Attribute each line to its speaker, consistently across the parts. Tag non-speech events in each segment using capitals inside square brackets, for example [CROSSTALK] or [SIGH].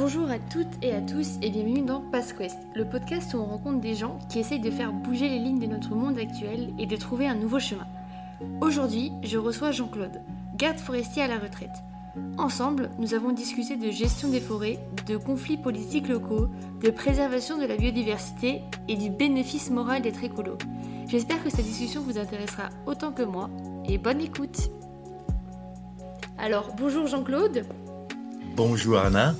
Speaker 1: Bonjour à toutes et à tous et bienvenue dans PassQuest, le podcast où on rencontre des gens qui essayent de faire bouger les lignes de notre monde actuel et de trouver un nouveau chemin. Aujourd'hui, je reçois Jean-Claude, garde forestier à la retraite. Ensemble, nous avons discuté de gestion des forêts, de conflits politiques locaux, de préservation de la biodiversité et du bénéfice moral d'être écolo. J'espère que cette discussion vous intéressera autant que moi et bonne écoute. Alors, bonjour Jean-Claude.
Speaker 2: Bonjour Anna.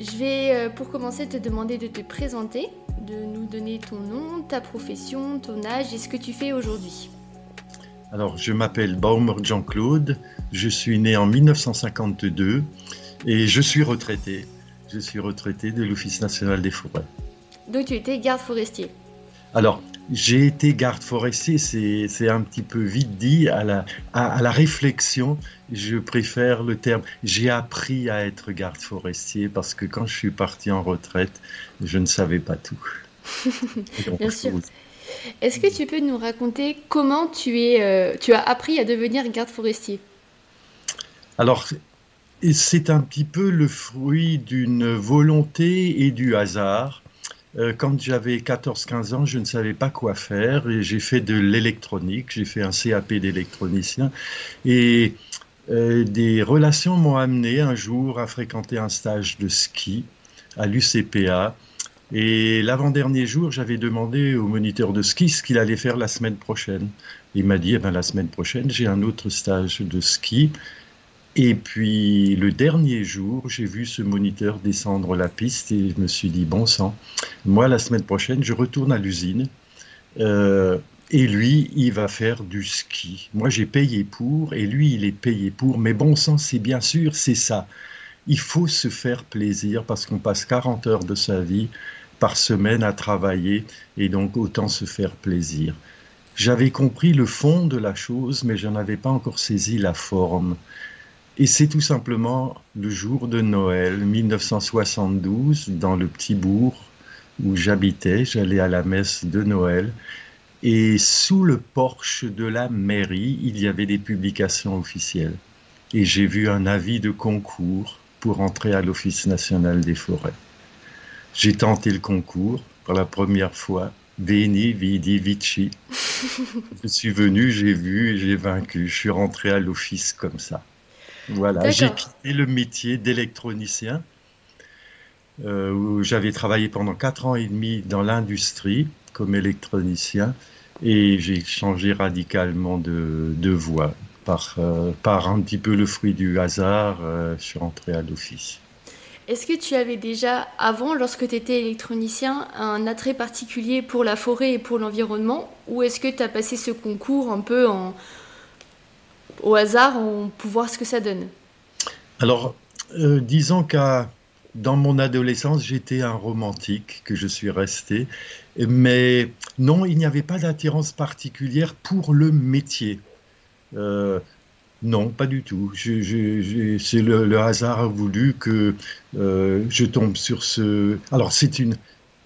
Speaker 1: Je vais euh, pour commencer te demander de te présenter, de nous donner ton nom, ta profession, ton âge et ce que tu fais aujourd'hui.
Speaker 2: Alors, je m'appelle Baumer Jean-Claude, je suis né en 1952 et je suis retraité. Je suis retraité de l'Office national des forêts.
Speaker 1: Donc tu étais garde forestier
Speaker 2: Alors, j'ai été garde forestier, c'est un petit peu vite dit. À la, à, la réflexion, je préfère le terme. J'ai appris à être garde forestier parce que quand je suis parti en retraite, je ne savais pas tout. [LAUGHS]
Speaker 1: Bien sûr. Est-ce que tu peux nous raconter comment tu, es, euh, tu as appris à devenir garde forestier?
Speaker 2: Alors, c'est un petit peu le fruit d'une volonté et du hasard. Euh, quand j'avais 14-15 ans, je ne savais pas quoi faire et j'ai fait de l'électronique, j'ai fait un CAP d'électronicien et euh, des relations m'ont amené un jour à fréquenter un stage de ski à l'UCPA. Et l'avant-dernier jour, j'avais demandé au moniteur de ski ce qu'il allait faire la semaine prochaine. Il m'a dit, eh ben, la semaine prochaine, j'ai un autre stage de ski et puis le dernier jour, j'ai vu ce moniteur descendre la piste et je me suis dit, bon sang, moi la semaine prochaine, je retourne à l'usine. Euh, et lui, il va faire du ski. Moi, j'ai payé pour, et lui, il est payé pour. Mais bon sang, c'est bien sûr, c'est ça. Il faut se faire plaisir parce qu'on passe 40 heures de sa vie par semaine à travailler, et donc autant se faire plaisir. J'avais compris le fond de la chose, mais je n'avais pas encore saisi la forme. Et c'est tout simplement le jour de Noël 1972 dans le petit bourg où j'habitais. J'allais à la messe de Noël. Et sous le porche de la mairie, il y avait des publications officielles. Et j'ai vu un avis de concours pour entrer à l'Office national des forêts. J'ai tenté le concours pour la première fois. Veni, vidi, vici. [LAUGHS] Je suis venu, j'ai vu et j'ai vaincu. Je suis rentré à l'office comme ça. Voilà, j'ai quitté le métier d'électronicien, euh, où j'avais travaillé pendant quatre ans et demi dans l'industrie comme électronicien, et j'ai changé radicalement de, voie. Par, euh, par un petit peu le fruit du hasard, euh, je suis rentré à l'office.
Speaker 1: Est-ce que tu avais déjà, avant, lorsque tu étais électronicien, un attrait particulier pour la forêt et pour l'environnement Ou est-ce que tu as passé ce concours un peu en, au hasard pour voir ce que ça donne
Speaker 2: Alors, euh, disons qu'à dans mon adolescence, j'étais un romantique, que je suis resté. Mais non, il n'y avait pas d'attirance particulière pour le métier. Euh, non, pas du tout. c'est le, hasard a voulu que euh, je tombe sur ce. Alors, c'est une,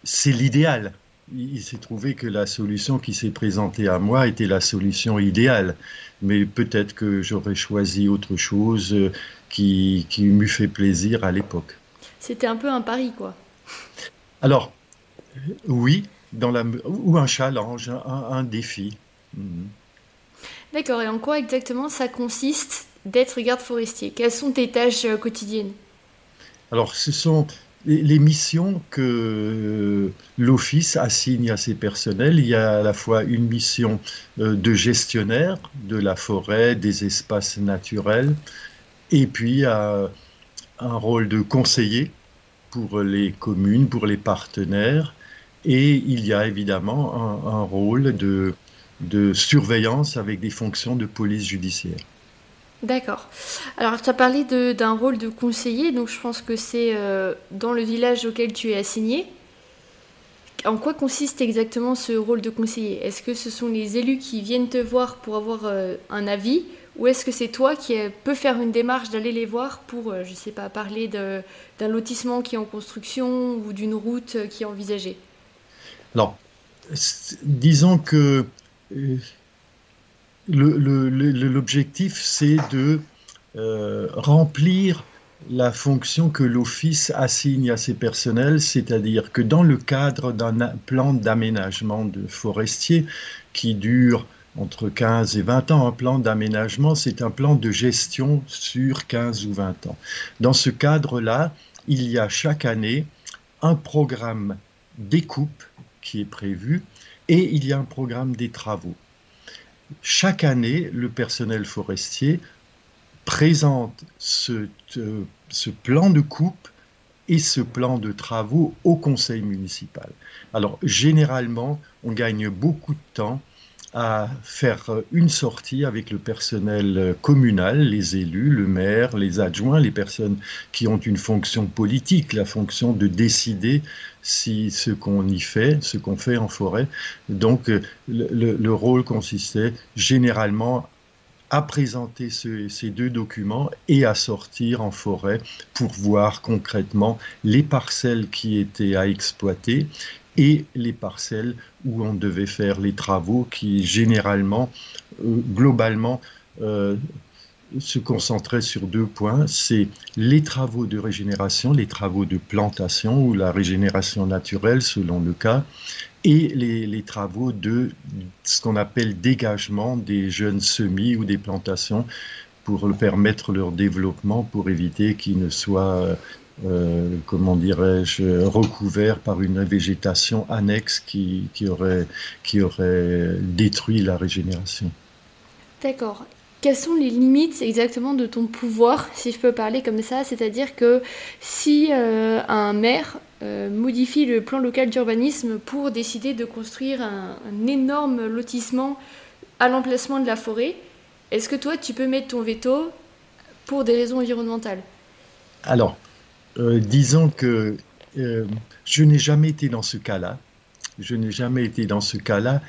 Speaker 2: c'est l'idéal il s'est trouvé que la solution qui s'est présentée à moi était la solution idéale. Mais peut-être que j'aurais choisi autre chose euh, qui, qui m'eût fait plaisir à l'époque.
Speaker 1: C'était un peu un pari, quoi.
Speaker 2: Alors, oui, dans la, ou un challenge, un, défi. Mhm.
Speaker 1: D'accord, et en quoi exactement ça consiste d'être garde forestier? Quelles sont tes tâches euh, quotidiennes?
Speaker 2: Alors, ce sont les missions que l'Office assigne à ses personnels, il y a à la fois une mission euh, de gestionnaire de la forêt, des espaces naturels, et puis un rôle de conseiller pour les communes, pour les partenaires, et il y a évidemment un, rôle de surveillance avec des fonctions de police judiciaire.
Speaker 1: D'accord. Alors, tu as parlé d'un rôle de conseiller, donc je pense que c'est euh, dans le village auquel tu es assigné. En quoi consiste exactement ce rôle de conseiller? Est-ce que ce sont les élus qui viennent te voir pour avoir euh, un avis? Ou est-ce que c'est toi qui euh, peux faire une démarche d'aller les voir pour, je ne sais pas, parler d'un lotissement qui est en construction ou d'une route qui est envisagée?
Speaker 2: Alors, disons que l'objectif, c'est de euh, remplir la fonction que l'Office assigne à ses personnels, c'est-à-dire que dans le cadre d'un plan d'aménagement forestier qui dure entre 15 et 20 ans, un plan d'aménagement, c'est un plan de gestion sur 15 ou 20 ans. Dans ce cadre-là, il y a chaque année un programme découpe qui est prévu et il y a un programme des travaux. Chaque année, le personnel forestier présente ce, euh, ce plan de coupe et ce plan de travaux au conseil municipal. Alors, généralement, on gagne beaucoup de temps à faire une sortie avec le personnel communal, les élus, le maire, les adjoints, les personnes qui ont une fonction politique, la fonction de décider si ce qu'on y fait, ce qu'on fait en forêt. Donc le, rôle consistait généralement à présenter ces deux documents et à sortir en forêt pour voir concrètement les parcelles qui étaient à exploiter et les parcelles où on devait faire les travaux qui généralement, euh, globalement, euh, se concentraient sur deux points, c'est les travaux de régénération, les travaux de plantation ou la régénération naturelle selon le cas, et les, les travaux de ce qu'on appelle dégagement des jeunes semis ou des plantations pour permettre leur développement, pour éviter qu'ils ne soient euh, comment dirais-je, recouvert par une végétation annexe qui, qui, aurait, qui aurait détruit la régénération.
Speaker 1: D'accord. Quelles sont les limites exactement de ton pouvoir, si je peux parler comme ça? C'est-à-dire que si euh, un maire euh, modifie le plan local d'urbanisme pour décider de construire un, un énorme lotissement à l'emplacement de la forêt, est-ce que toi, tu peux mettre ton veto pour des raisons environnementales?
Speaker 2: Alors, euh, disons que euh, je n'ai jamais été dans ce cas-là. Je n'ai jamais été dans ce cas-là,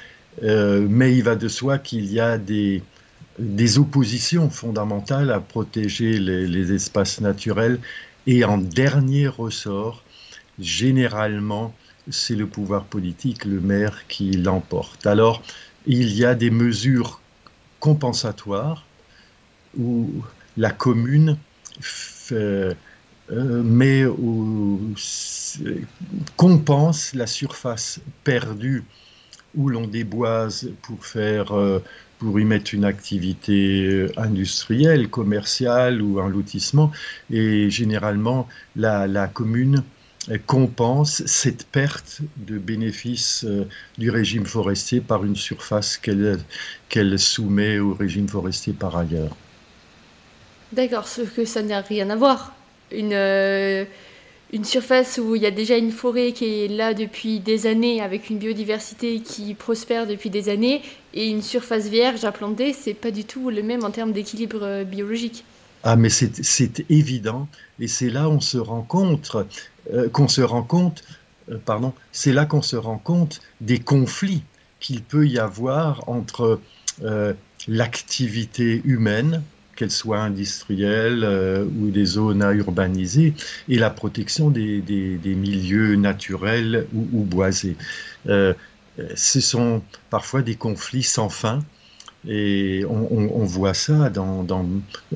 Speaker 2: euh, mais il va de soi qu'il y a des, oppositions fondamentales à protéger les, espaces naturels. Et en dernier ressort, généralement, c'est le pouvoir politique, le maire, qui l'emporte. Alors, il y a des mesures compensatoires où la commune mais compense la surface perdue où l'on déboise pour faire euh, pour y mettre une activité industrielle, commerciale ou un lotissement. Et généralement, la, commune compense cette perte de bénéfices euh, du régime forestier par une surface qu'elle soumet au régime forestier par ailleurs.
Speaker 1: D'accord, ce que ça n'a rien à voir une, euh, une surface où il y a déjà une forêt qui est là depuis des années, avec une biodiversité qui prospère depuis des années, et une surface vierge à planter, c'est pas du tout le même en termes d'équilibre euh, biologique.
Speaker 2: Ah, mais c'est évident, et c'est là on se rend compte euh, qu'on se rend compte, pardon, c'est là qu'on se rend compte des conflits qu'il peut y avoir entre l'activité humaine qu'elles soient industrielles euh, ou des zones à urbaniser, et la protection des, des, milieux naturels ou, boisés. Euh, ce sont parfois des conflits sans fin. Et on, voit ça dans, dans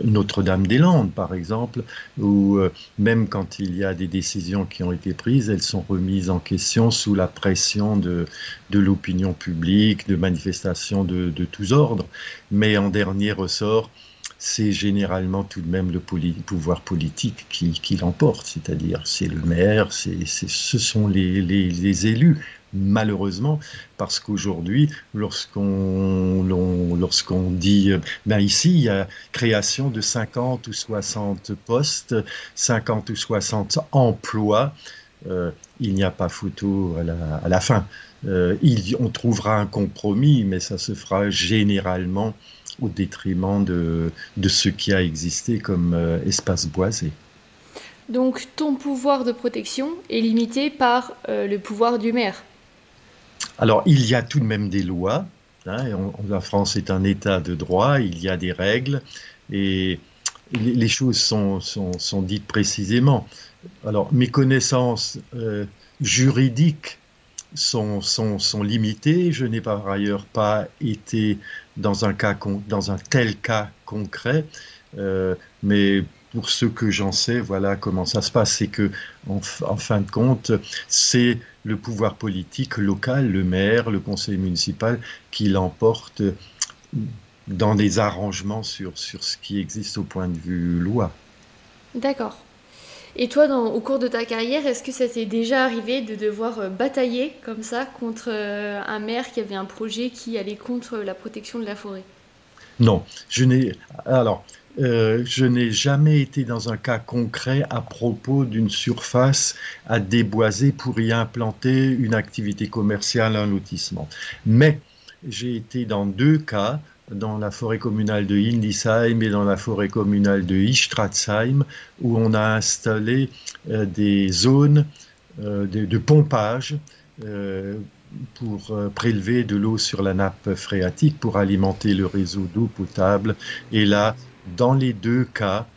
Speaker 2: Notre-Dame-des-Landes, par exemple, où euh, même quand il y a des décisions qui ont été prises, elles sont remises en question sous la pression de, de l'opinion publique, de manifestations de, de tous ordres. Mais en dernier ressort, c'est généralement tout de même le pouvoir politique qui, l'emporte, c'est-à-dire c'est le maire, c'est, ce sont les, élus, malheureusement, parce qu'aujourd'hui, lorsqu'on, dit, ben ici, il y a création de 50 ou 60 postes, 50 ou 60 emplois, euh, il n'y a pas photo à la, fin. Euh, on trouvera un compromis, mais ça se fera généralement au détriment de, de ce qui a existé comme euh, espace boisé.
Speaker 1: Donc ton pouvoir de protection est limité par euh, le pouvoir du maire
Speaker 2: Alors il y a tout de même des lois. Hein, on, la France est un État de droit, il y a des règles et les, les choses sont, sont, sont, dites précisément. Alors mes connaissances euh, juridiques sont, sont, sont limitées. Je n'ai par ailleurs pas été dans un, cas, dans un tel cas concret, euh, mais pour ce que j'en sais, voilà comment ça se passe. C'est que, en, fin de compte, c'est le pouvoir politique local, le maire, le conseil municipal, qui l'emporte dans des arrangements sur, sur ce qui existe au point de vue loi.
Speaker 1: D'accord. Et toi, au cours de ta carrière, est-ce que ça t'est déjà arrivé de devoir euh, batailler comme ça contre euh, un maire qui avait un projet qui allait contre la protection de la forêt?
Speaker 2: Non, je n'ai. Alors, euh, je n'ai jamais été dans un cas concret à propos d'une surface à déboiser pour y implanter une activité commerciale, un lotissement. Mais j'ai été dans deux cas dans la forêt communale de Hildesheim et dans la forêt communale de Istratzheim, où on a installé euh, des zones euh, de, pompage euh, pour prélever de l'eau sur la nappe phréatique pour alimenter le réseau d'eau potable. Et là, dans les deux cas,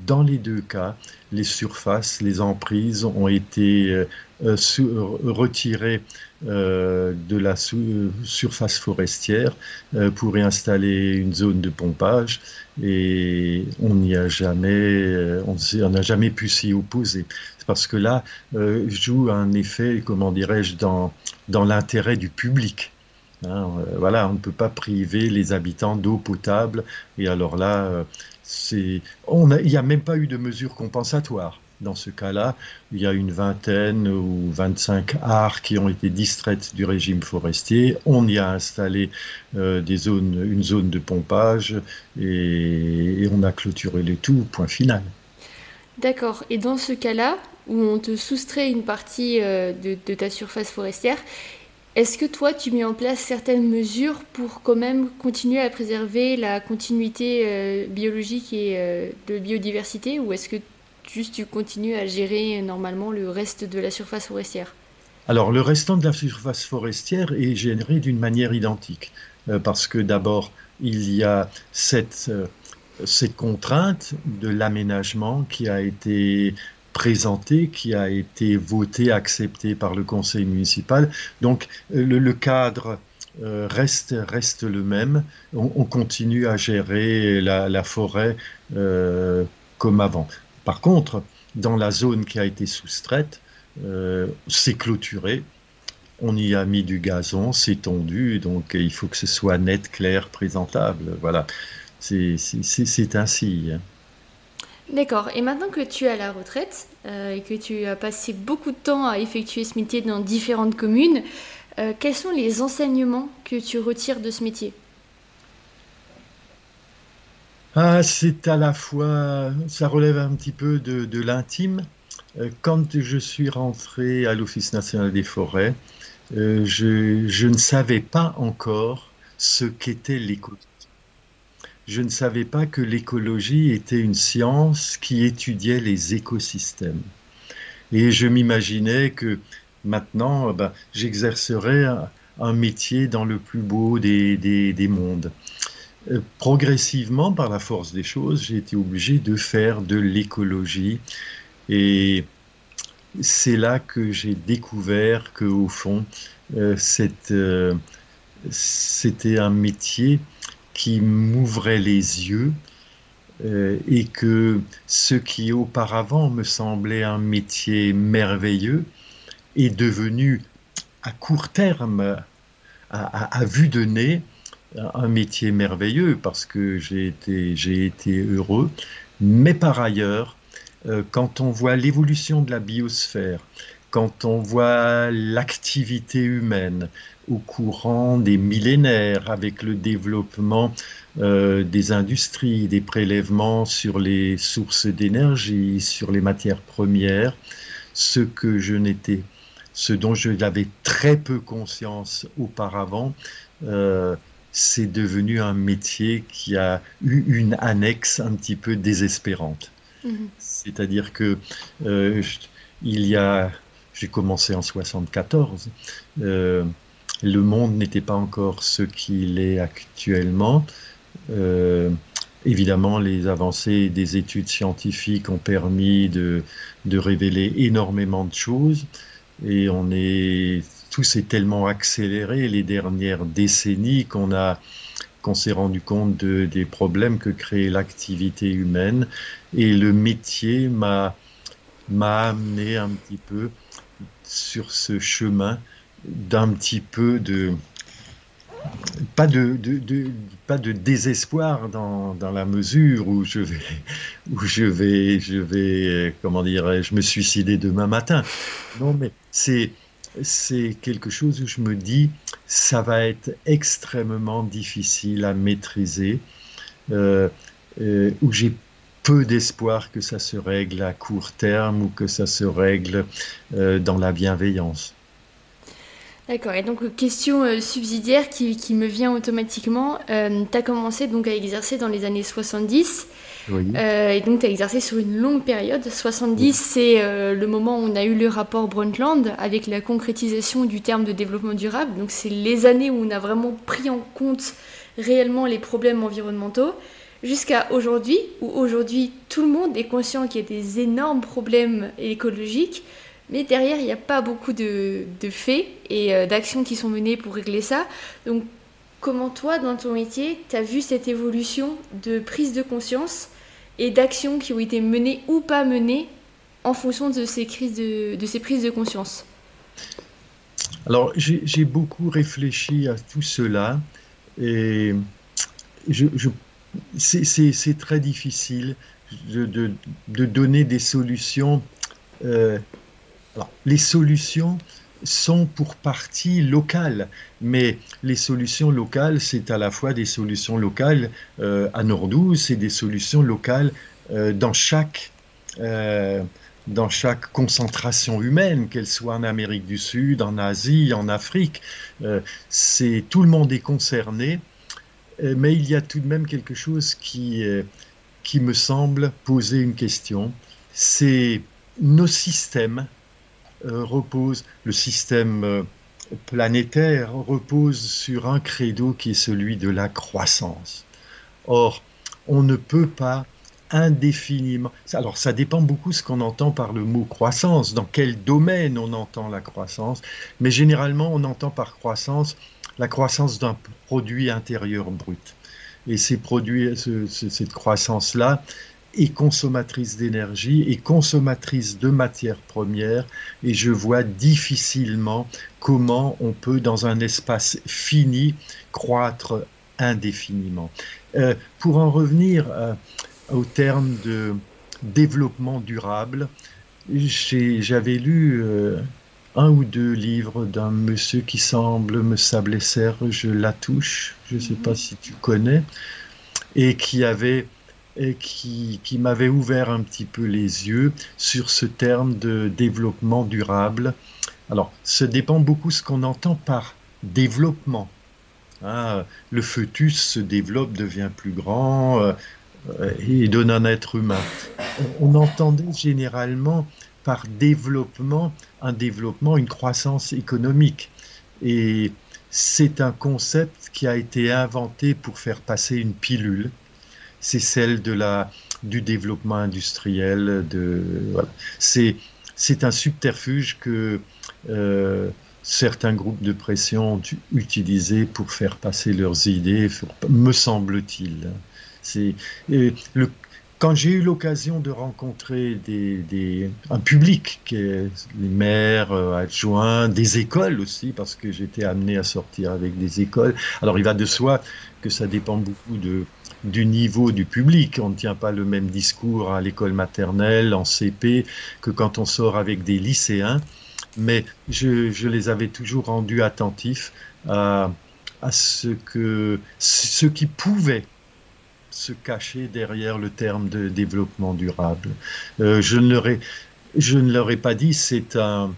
Speaker 2: dans les deux cas, les surfaces, les emprises ont été retirées de la surface forestière euh, pour y installer une zone de pompage et on n'y a jamais, euh, on n'a jamais pu s'y opposer. Parce que là, joue un effet, comment dirais-je, dans, dans l'intérêt du public. Hein, voilà, on ne peut pas priver les habitants d'eau potable. Et alors là, c'est, il n'y a même pas eu de mesures compensatoires. Dans ce cas-là, il y a une vingtaine ou 25 arts qui ont été distraites du régime forestier. On y a installé euh, une zone de pompage et, on a clôturé les tout, point final.
Speaker 1: D'accord. Et dans ce cas-là, où on te soustrait une partie euh, de, ta surface forestière, est-ce que toi, tu mets en place certaines mesures pour quand même continuer à préserver la continuité euh, biologique et de biodiversité ou est-ce que juste tu continues à gérer normalement le reste de la surface forestière
Speaker 2: Alors le restant de la surface forestière est géré d'une manière identique, euh, parce que d'abord il y a cette, euh, contrainte de l'aménagement qui a été présentée, qui a été votée, acceptée par le conseil municipal. Donc euh, le, cadre reste, reste le même. On, continue à gérer la forêt comme avant. Par contre, dans la zone qui a été soustraite, euh, c'est clôturé. On y a mis du gazon, c'est tendu, donc il faut que ce soit net, clair, présentable. Voilà, c'est ainsi. Hein.
Speaker 1: D'accord. Et maintenant que tu es à la retraite euh, et que tu as passé beaucoup de temps à effectuer ce métier dans différentes communes, euh, quels sont les enseignements que tu retires de ce métier?
Speaker 2: Ah, c'est à la fois, ça relève un petit peu de, l'intime. Euh, quand je suis rentré à l'Office national des forêts, euh, je, ne savais pas encore ce qu'était l'écologie. Je ne savais pas que l'écologie était une science qui étudiait les écosystèmes. Et je m'imaginais que maintenant, euh, ben, j'exercerais un, métier dans le plus beau des, des mondes. Euh, progressivement, par la force des choses, j'ai été obligé de faire de l'écologie. Et c'est là que j'ai découvert que, au fond, euh, euh, c'était un métier qui m'ouvrait les yeux et que ce qui auparavant me semblait un métier merveilleux est devenu à court terme, à vue de nez, un métier merveilleux parce que j'ai été, heureux, mais par ailleurs, euh, quand on voit l'évolution de la biosphère, quand on voit l'activité humaine au courant des millénaires avec le développement euh, des industries, des prélèvements sur les sources d'énergie, sur les matières premières, ce que je n'étais, ce dont je n'avais très peu conscience auparavant, euh, c'est devenu un métier qui a eu une annexe un petit peu désespérante. Mhm. C'est-à-dire que euh, il y a, j'ai commencé en 74, euh, le monde n'était pas encore ce qu'il est actuellement. Euh, évidemment, les avancées des études scientifiques ont permis de, de révéler énormément de choses et on est tout s'est tellement accéléré les dernières décennies qu'on a qu'on s'est rendu compte de, des problèmes que crée l'activité humaine. Et le métier m'a m'a amené un petit peu sur ce chemin d'un petit peu de pas de, pas de désespoir dans, dans, la mesure où je vais où je vais je vais comment dirais-je me suicider demain matin non mais c'est c'est quelque chose où je me dis ça va être extrêmement difficile à maîtriser euh, euh, où j'ai peu d'espoir que ça se règle à court terme ou que ça se règle euh, dans la bienveillance.
Speaker 1: D'accord, et donc question subsidiaire qui, qui, me vient automatiquement, euh, tu as commencé donc à exercer dans les années 70, oui. et donc tu as exercé sur une longue période. 70, c'est le moment où on a eu le rapport Brundtland avec la concrétisation du terme de développement durable, donc c'est les années où on a vraiment pris en compte réellement les problèmes environnementaux jusqu'à aujourd'hui, où aujourd'hui tout le monde est conscient qu'il y a des énormes problèmes écologiques, mais derrière il n'y a pas beaucoup de, faits et euh, d'actions qui sont menées pour régler ça. Donc comment toi, dans ton métier, tu as vu cette évolution de prise de conscience et d'actions qui ont été menées ou pas menées en fonction de ces, crises de, ces prises de conscience
Speaker 2: Alors j'ai beaucoup réfléchi à tout cela et c'est très difficile de, donner des solutions. Euh, les solutions sont pour partie locales, mais les solutions locales, c'est à la fois des solutions locales euh, à Nordou, c'est des solutions locales euh, dans chaque dans chaque concentration humaine, qu'elle soit en Amérique du Sud, en Asie, en Afrique. c'est tout le monde est concerné euh, mais il y a tout de même quelque chose qui, euh, qui me semble poser une question. C'est nos systèmes euh, reposent, le système planétaire repose sur un credo qui est celui de la croissance. Or, on ne peut pas indéfiniment. Alors, ça dépend beaucoup de ce qu'on entend par le mot croissance, dans quel domaine on entend la croissance, mais généralement, on entend par croissance la croissance d'un produit intérieur brut. Et ces produits, cette croissance-là est consommatrice d'énergie et consommatrice de matières premières et je vois difficilement comment on peut dans un espace fini croître indéfiniment. Euh, pour en revenir euh, au terme de développement durable, j'avais lu euh, un ou deux livres d'un monsieur qui semble me sabler Serge Latouche, je ne sais pas si tu connais, et qui avait qui, m'avait ouvert un petit peu les yeux sur ce terme de développement durable. Alors, ça dépend beaucoup ce qu'on entend par développement. Hein, le fœtus se développe, devient plus grand euh, et donne un être humain. On entendait généralement par développement, un développement, une croissance économique. Et c'est un concept qui a été inventé pour faire passer une pilule. C'est celle de la, du développement industriel. De, c'est, un subterfuge que euh, certains groupes de pression ont utilisé pour faire passer leurs idées, me semble-t-il. C'est, quand j'ai eu l'occasion de rencontrer des, un public, qui les maires euh, adjoints, des écoles aussi, parce que j'étais amené à sortir avec des écoles. Alors il va de soi que ça dépend beaucoup de, du niveau du public. On ne tient pas le même discours à l'école maternelle, en CP, que quand on sort avec des lycéens. Mais je, je les avais toujours rendus attentifs à, à ce que ce qui pouvait se cacher derrière le terme de développement durable. Euh, je, ne leur ai, je ne leur ai pas dit c'est un, euh,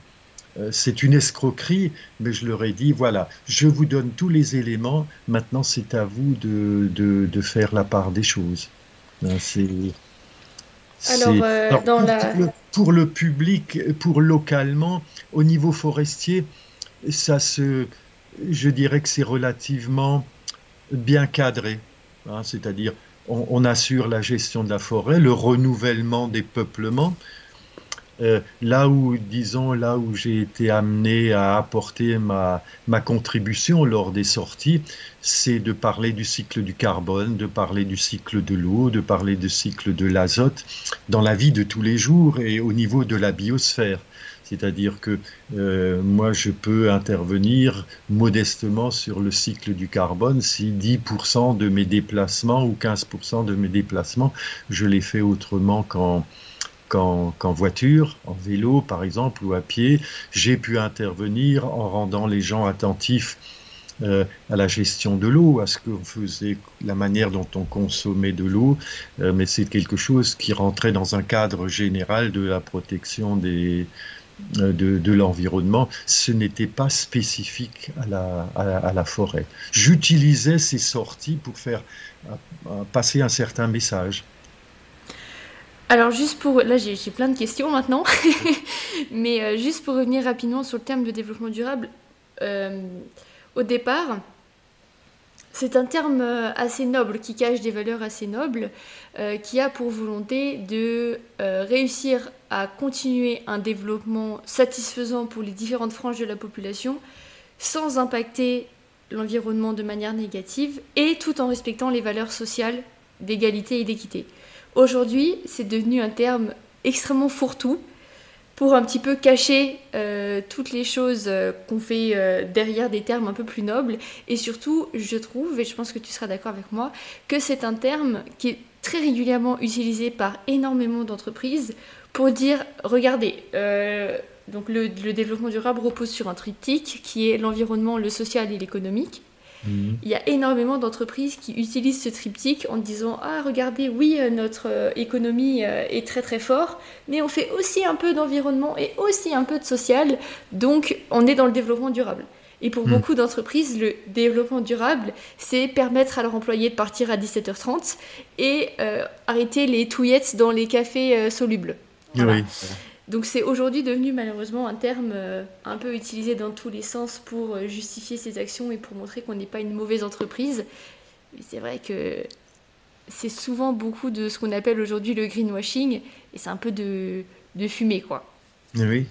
Speaker 2: c'est une escroquerie, mais je leur ai dit voilà, je vous donne tous les éléments, maintenant c'est à vous de, de, de, faire la part des choses.
Speaker 1: Hein, c'est, alors, euh, dans
Speaker 2: pour,
Speaker 1: la...
Speaker 2: le, pour le public, pour localement, au niveau forestier, ça se, je dirais que c'est relativement bien cadré. Hein, c'est-à-dire on, assure la gestion de la forêt, le renouvellement des peuplements. Euh, là où, disons, là où j'ai été amené à apporter ma, ma contribution lors des sorties, c'est de parler du cycle du carbone, de parler du cycle de l'eau, de parler du cycle de l'azote dans la vie de tous les jours et au niveau de la biosphère. C'est-à-dire que euh, moi, je peux intervenir modestement sur le cycle du carbone si 10% de mes déplacements ou 15% de mes déplacements, je les fais autrement qu'en qu'en voiture, en vélo par exemple, ou à pied. J'ai pu intervenir en rendant les gens attentifs euh, à la gestion de l'eau, à ce qu'on faisait, la manière dont on consommait de l'eau, euh, mais c'est quelque chose qui rentrait dans un cadre général de la protection euh, de, l'environnement, ce n'était pas spécifique à la, à la forêt. J'utilisais ces sorties pour faire passer un certain message.
Speaker 1: Alors juste pour... Là j'ai plein de questions maintenant, [LAUGHS] mais euh, juste pour revenir rapidement sur le terme de développement durable, euh, au départ, c'est un terme euh, assez noble, qui cache des valeurs assez nobles, qui a pour volonté de réussir à continuer un développement satisfaisant pour les différentes franges de la population, sans impacter l'environnement de manière négative, et tout en respectant les valeurs sociales d'égalité et d'équité. Aujourd'hui, c'est devenu un terme extrêmement fourre-tout pour un petit peu cacher euh, toutes les choses euh, qu'on fait euh, derrière des termes un peu plus nobles. Et surtout, je trouve, et je pense que tu seras d'accord avec moi, que c'est un terme qui est très régulièrement utilisé par énormément d'entreprises pour dire, regardez, le, le, développement durable repose sur un triptyque qui est l'environnement, le social et l'économique. Mhm. Il y a énormément d'entreprises qui utilisent ce triptyque en disant Ah, regardez, oui, euh, notre euh, économie euh, est très très fort, mais on fait aussi un peu d'environnement et aussi un peu de social, donc on est dans le développement durable. Et pour mhm. beaucoup d'entreprises, le développement durable, c'est permettre à leurs employés de partir à 17h30 et arrêter les touillettes dans les cafés solubles. Oui. Donc c'est aujourd'hui devenu malheureusement un terme euh, un peu utilisé dans tous les sens pour euh, justifier ses actions et pour montrer qu'on n'est pas une mauvaise entreprise. Mais c'est vrai que c'est souvent beaucoup de ce qu'on appelle aujourd'hui le greenwashing et c'est un peu de, de fumée quoi.
Speaker 2: Oui,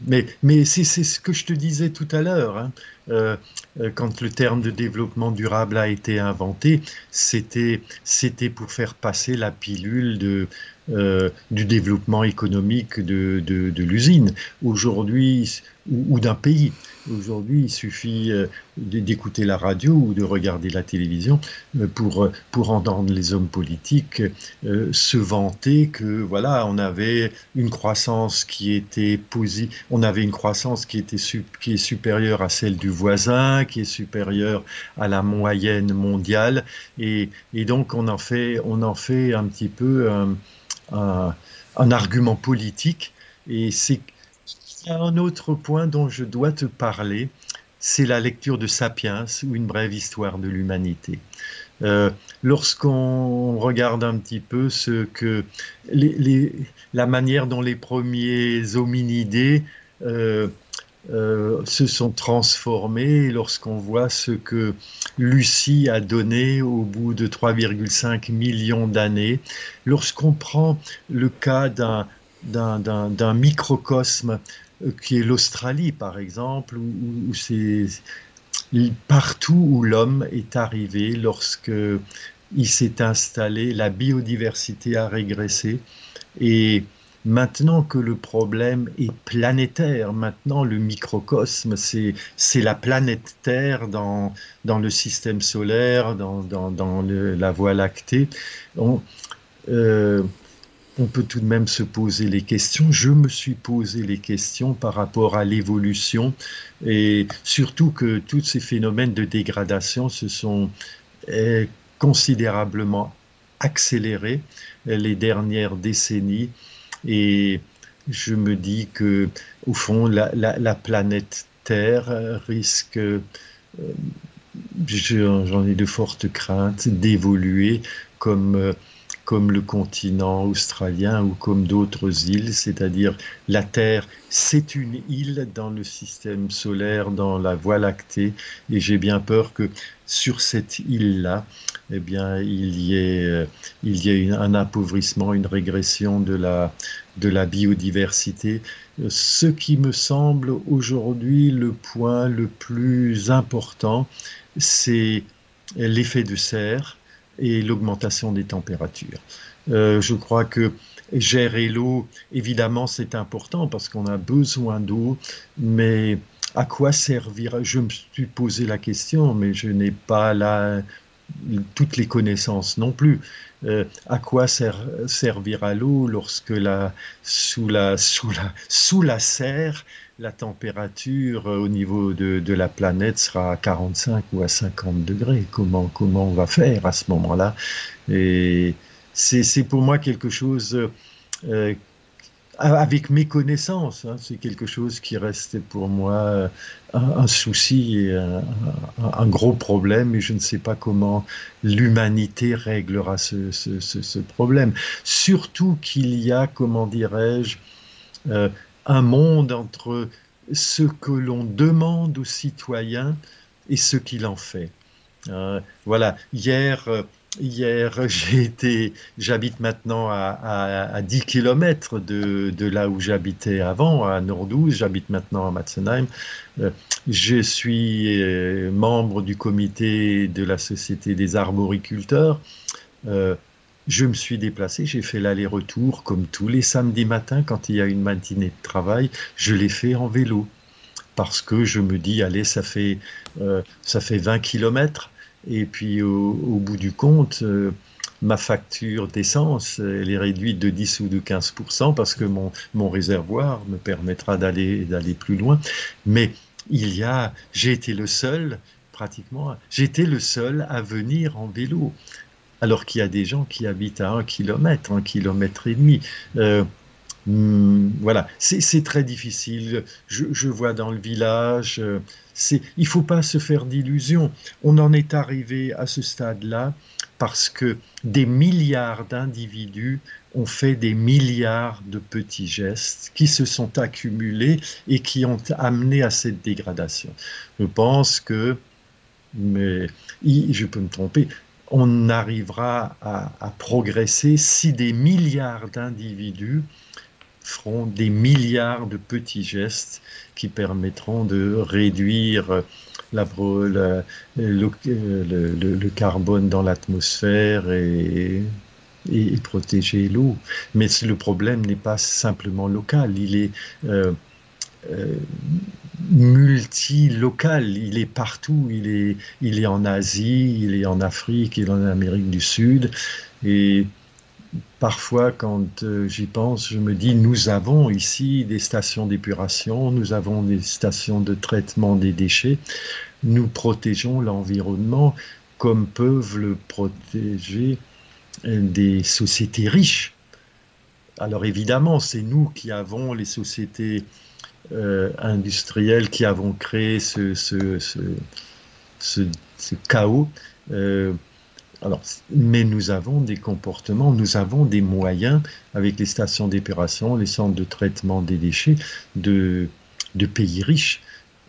Speaker 2: mais, mais c'est ce que je te disais tout à l'heure. Hein. Euh, quand le terme de développement durable a été inventé, c'était pour faire passer la pilule de, euh, du développement économique de, de, l'usine aujourd'hui ou, d'un pays. Aujourd'hui, il suffit euh, d'écouter la radio ou de regarder la télévision euh, pour, pour entendre les hommes politiques se vanter que voilà, on avait une croissance qui était on avait une croissance qui était qui est supérieure à celle du voisin, qui est supérieure à la moyenne mondiale, et, et donc on en fait on en fait un petit peu un, argument politique. Et c'est un autre point dont je dois te parler, c'est la lecture de Sapiens ou une brève histoire de l'humanité. Euh, lorsqu'on regarde un petit peu ce que les, la manière dont les premiers hominidés euh, euh, se sont transformés lorsqu'on voit ce que Lucie a donné au bout de 3,5 millions d'années. Lorsqu'on prend le cas d'un microcosme euh, qui est l'Australie, par exemple, où, c'est partout où l'homme est arrivé, lorsque il s'est installé, la biodiversité a régressé et Maintenant que le problème est planétaire, maintenant le microcosme, c'est, la planète Terre dans, dans le système solaire, dans, dans, la Voie lactée, on, euh, on peut tout de même se poser les questions. Je me suis posé les questions par rapport à l'évolution et surtout que tous ces phénomènes de dégradation se sont eh, considérablement accélérés les dernières décennies et je me dis que, au fond, la, planète Terre risque, euh, j'en ai de fortes craintes, d'évoluer comme, euh, comme le continent australien ou comme d'autres îles, c'est-à-dire la Terre, c'est une île dans le système solaire, dans la Voie lactée, et j'ai bien peur que sur cette île-là, eh bien, il y ait, euh, il un appauvrissement, une régression de la, de la biodiversité. Ce qui me semble aujourd'hui le point le plus important, c'est l'effet de serre et l'augmentation des températures. Euh, je crois que gérer l'eau, évidemment, c'est important parce qu'on a besoin d'eau, mais à quoi servira Je me suis posé la question, mais je n'ai pas là toutes les connaissances non plus. Euh, à quoi servira l'eau lorsque la, sous, la, la, la serre, la température euh, au niveau de, la planète sera à 45 ou à 50 degrés? Comment, on va faire à ce moment-là? C'est pour moi quelque chose euh, avec mes connaissances. Hein, c'est quelque chose qui reste pour moi euh, un, souci et un, gros problème et je ne sais pas comment l'humanité réglera ce, problème. Surtout qu'il y a, comment dirais-je, euh, un monde entre ce que l'on demande aux citoyens et ce qu'il en fait. Euh, voilà, hier, Hier, [LAUGHS] j'habite maintenant à, à, 10 km de, là où j'habitais avant, à Nordous, j'habite maintenant à Matzenheim. Euh, je suis euh, membre du comité de la Société des arboriculteurs. Euh, je me suis déplacé, j'ai fait l'aller-retour comme tous les samedis matins quand il y a une matinée de travail, je l'ai fait en vélo parce que je me dis, allez, ça fait, ça fait 20 kilomètres et puis au, bout du compte, euh, ma facture d'essence, elle est réduite de 10 ou de 15% parce que mon, mon réservoir me permettra d'aller d'aller plus loin. Mais il y a, j'ai été le seul, pratiquement, été le seul à venir en vélo. Alors qu'il y a des gens qui habitent à un kilomètre, un kilomètre et demi. Euh, Hmm, voilà, c'est très difficile. Je, vois dans le village, euh, il ne faut pas se faire d'illusions. On en est arrivé à ce stade-là parce que des milliards d'individus ont fait des milliards de petits gestes qui se sont accumulés et qui ont amené à cette dégradation. Je pense que, mais je peux me tromper, on arrivera à progresser si des milliards d'individus feront des milliards de petits gestes qui permettront de réduire la, le, le, carbone dans l'atmosphère et, et, protéger l'eau. Mais le problème n'est pas simplement local, il est euh, euh, multilocal, il est partout, il est, il est en Asie, il est en Afrique, il est en Amérique du Sud. Et parfois, quand euh, j'y pense, je me dis, nous avons ici des stations d'épuration, nous avons des stations de traitement des déchets, nous protégeons l'environnement comme peuvent le protéger euh, des sociétés riches. Alors évidemment, c'est nous qui avons les sociétés euh, industrielles qui avons créé ce, chaos. Alors, mais nous avons des comportements, nous avons des moyens avec les stations d'épuration, les centres de traitement des déchets de, pays riches.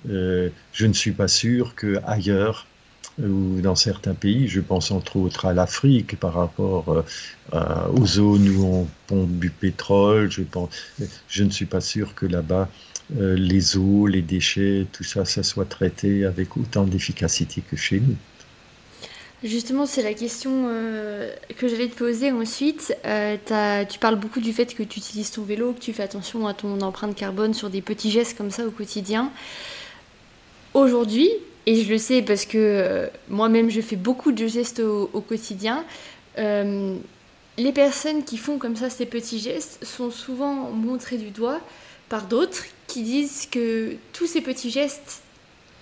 Speaker 2: Euh, je ne suis pas sûr qu'ailleurs ou dans certains pays, je pense entre autres à l'Afrique par rapport euh, aux zones où on pompe du pétrole, je, ne suis pas sûr que là-bas euh, les eaux, les déchets, tout ça, ça soit traité avec autant d'efficacité que chez nous.
Speaker 1: Justement, c'est la question euh, que j'allais te poser ensuite. Euh, tu parles beaucoup du fait que tu utilises ton vélo, que tu fais attention à ton empreinte carbone sur des petits gestes comme ça au quotidien. Aujourd'hui, et je le sais parce que euh, moi-même je fais beaucoup de gestes au, quotidien, les personnes qui font comme ça ces petits gestes sont souvent montrées du doigt par d'autres qui disent que tous ces petits gestes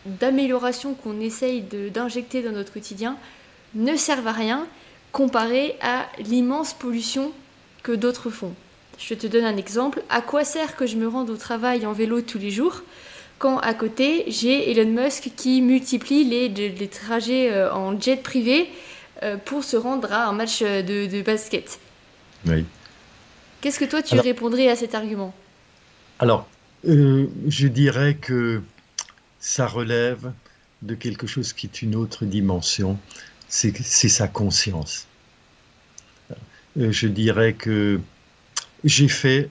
Speaker 1: d'amélioration qu'on essaye d'injecter dans notre quotidien ne servent à rien comparé à l'immense pollution que d'autres font. Je te donne un exemple. À quoi sert que je me rende au travail en vélo tous les jours quand à côté j'ai Elon Musk qui multiplie les, trajets euh, en jet privé euh, pour se rendre à un match de, basket?
Speaker 2: Oui.
Speaker 1: Qu'est-ce que toi tu répondrais à cet argument?
Speaker 2: Alors, euh, je dirais que ça relève de quelque chose qui est une autre dimension c'est sa conscience. Euh, je dirais que j'ai fait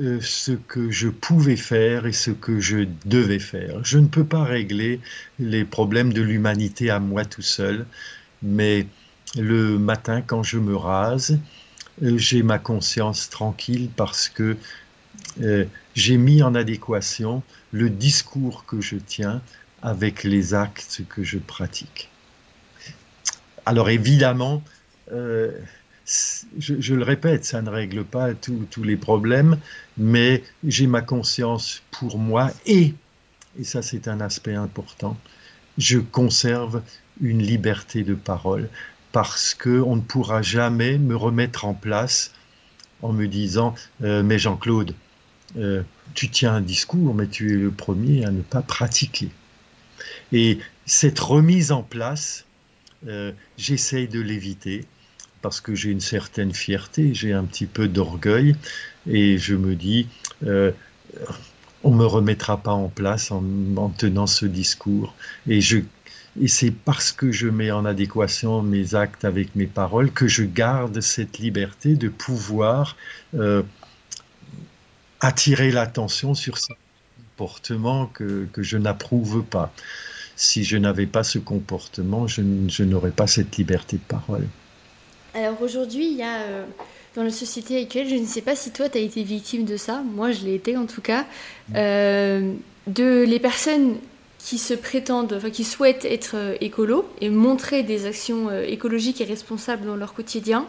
Speaker 2: euh, ce que je pouvais faire et ce que je devais faire. Je ne peux pas régler les problèmes de l'humanité à moi tout seul, mais le matin quand je me rase, euh, j'ai ma conscience tranquille parce que j'ai mis en adéquation le discours que je tiens avec les actes que je pratique. Alors évidemment, euh, je, le répète, ça ne règle pas tous les problèmes, mais j'ai ma conscience pour moi et, et ça c'est un aspect important, je conserve une liberté de parole parce qu'on ne pourra jamais me remettre en place en me disant euh, Mais Jean-Claude, euh, tu tiens un discours, mais tu es le premier à ne pas pratiquer. Et cette remise en place, j'essaye de l'éviter parce que j'ai une certaine fierté, j'ai un petit peu d'orgueil et je me dis, on ne me remettra pas en place en, en tenant ce discours. Et c'est parce que je mets en adéquation mes actes avec mes paroles que je garde cette liberté de pouvoir euh, attirer l'attention sur ce comportement que, que je n'approuve pas. Si je n'avais pas ce comportement, je, je n'aurais pas cette liberté de parole.
Speaker 1: Alors aujourd'hui, il y a euh, dans la société actuelle, je ne sais pas si toi tu as été victime de ça, moi je l'ai été en tout cas, euh, de les personnes qui se prétendent, enfin qui souhaitent être euh, écolos et montrer des actions écologiques et responsables dans leur quotidien,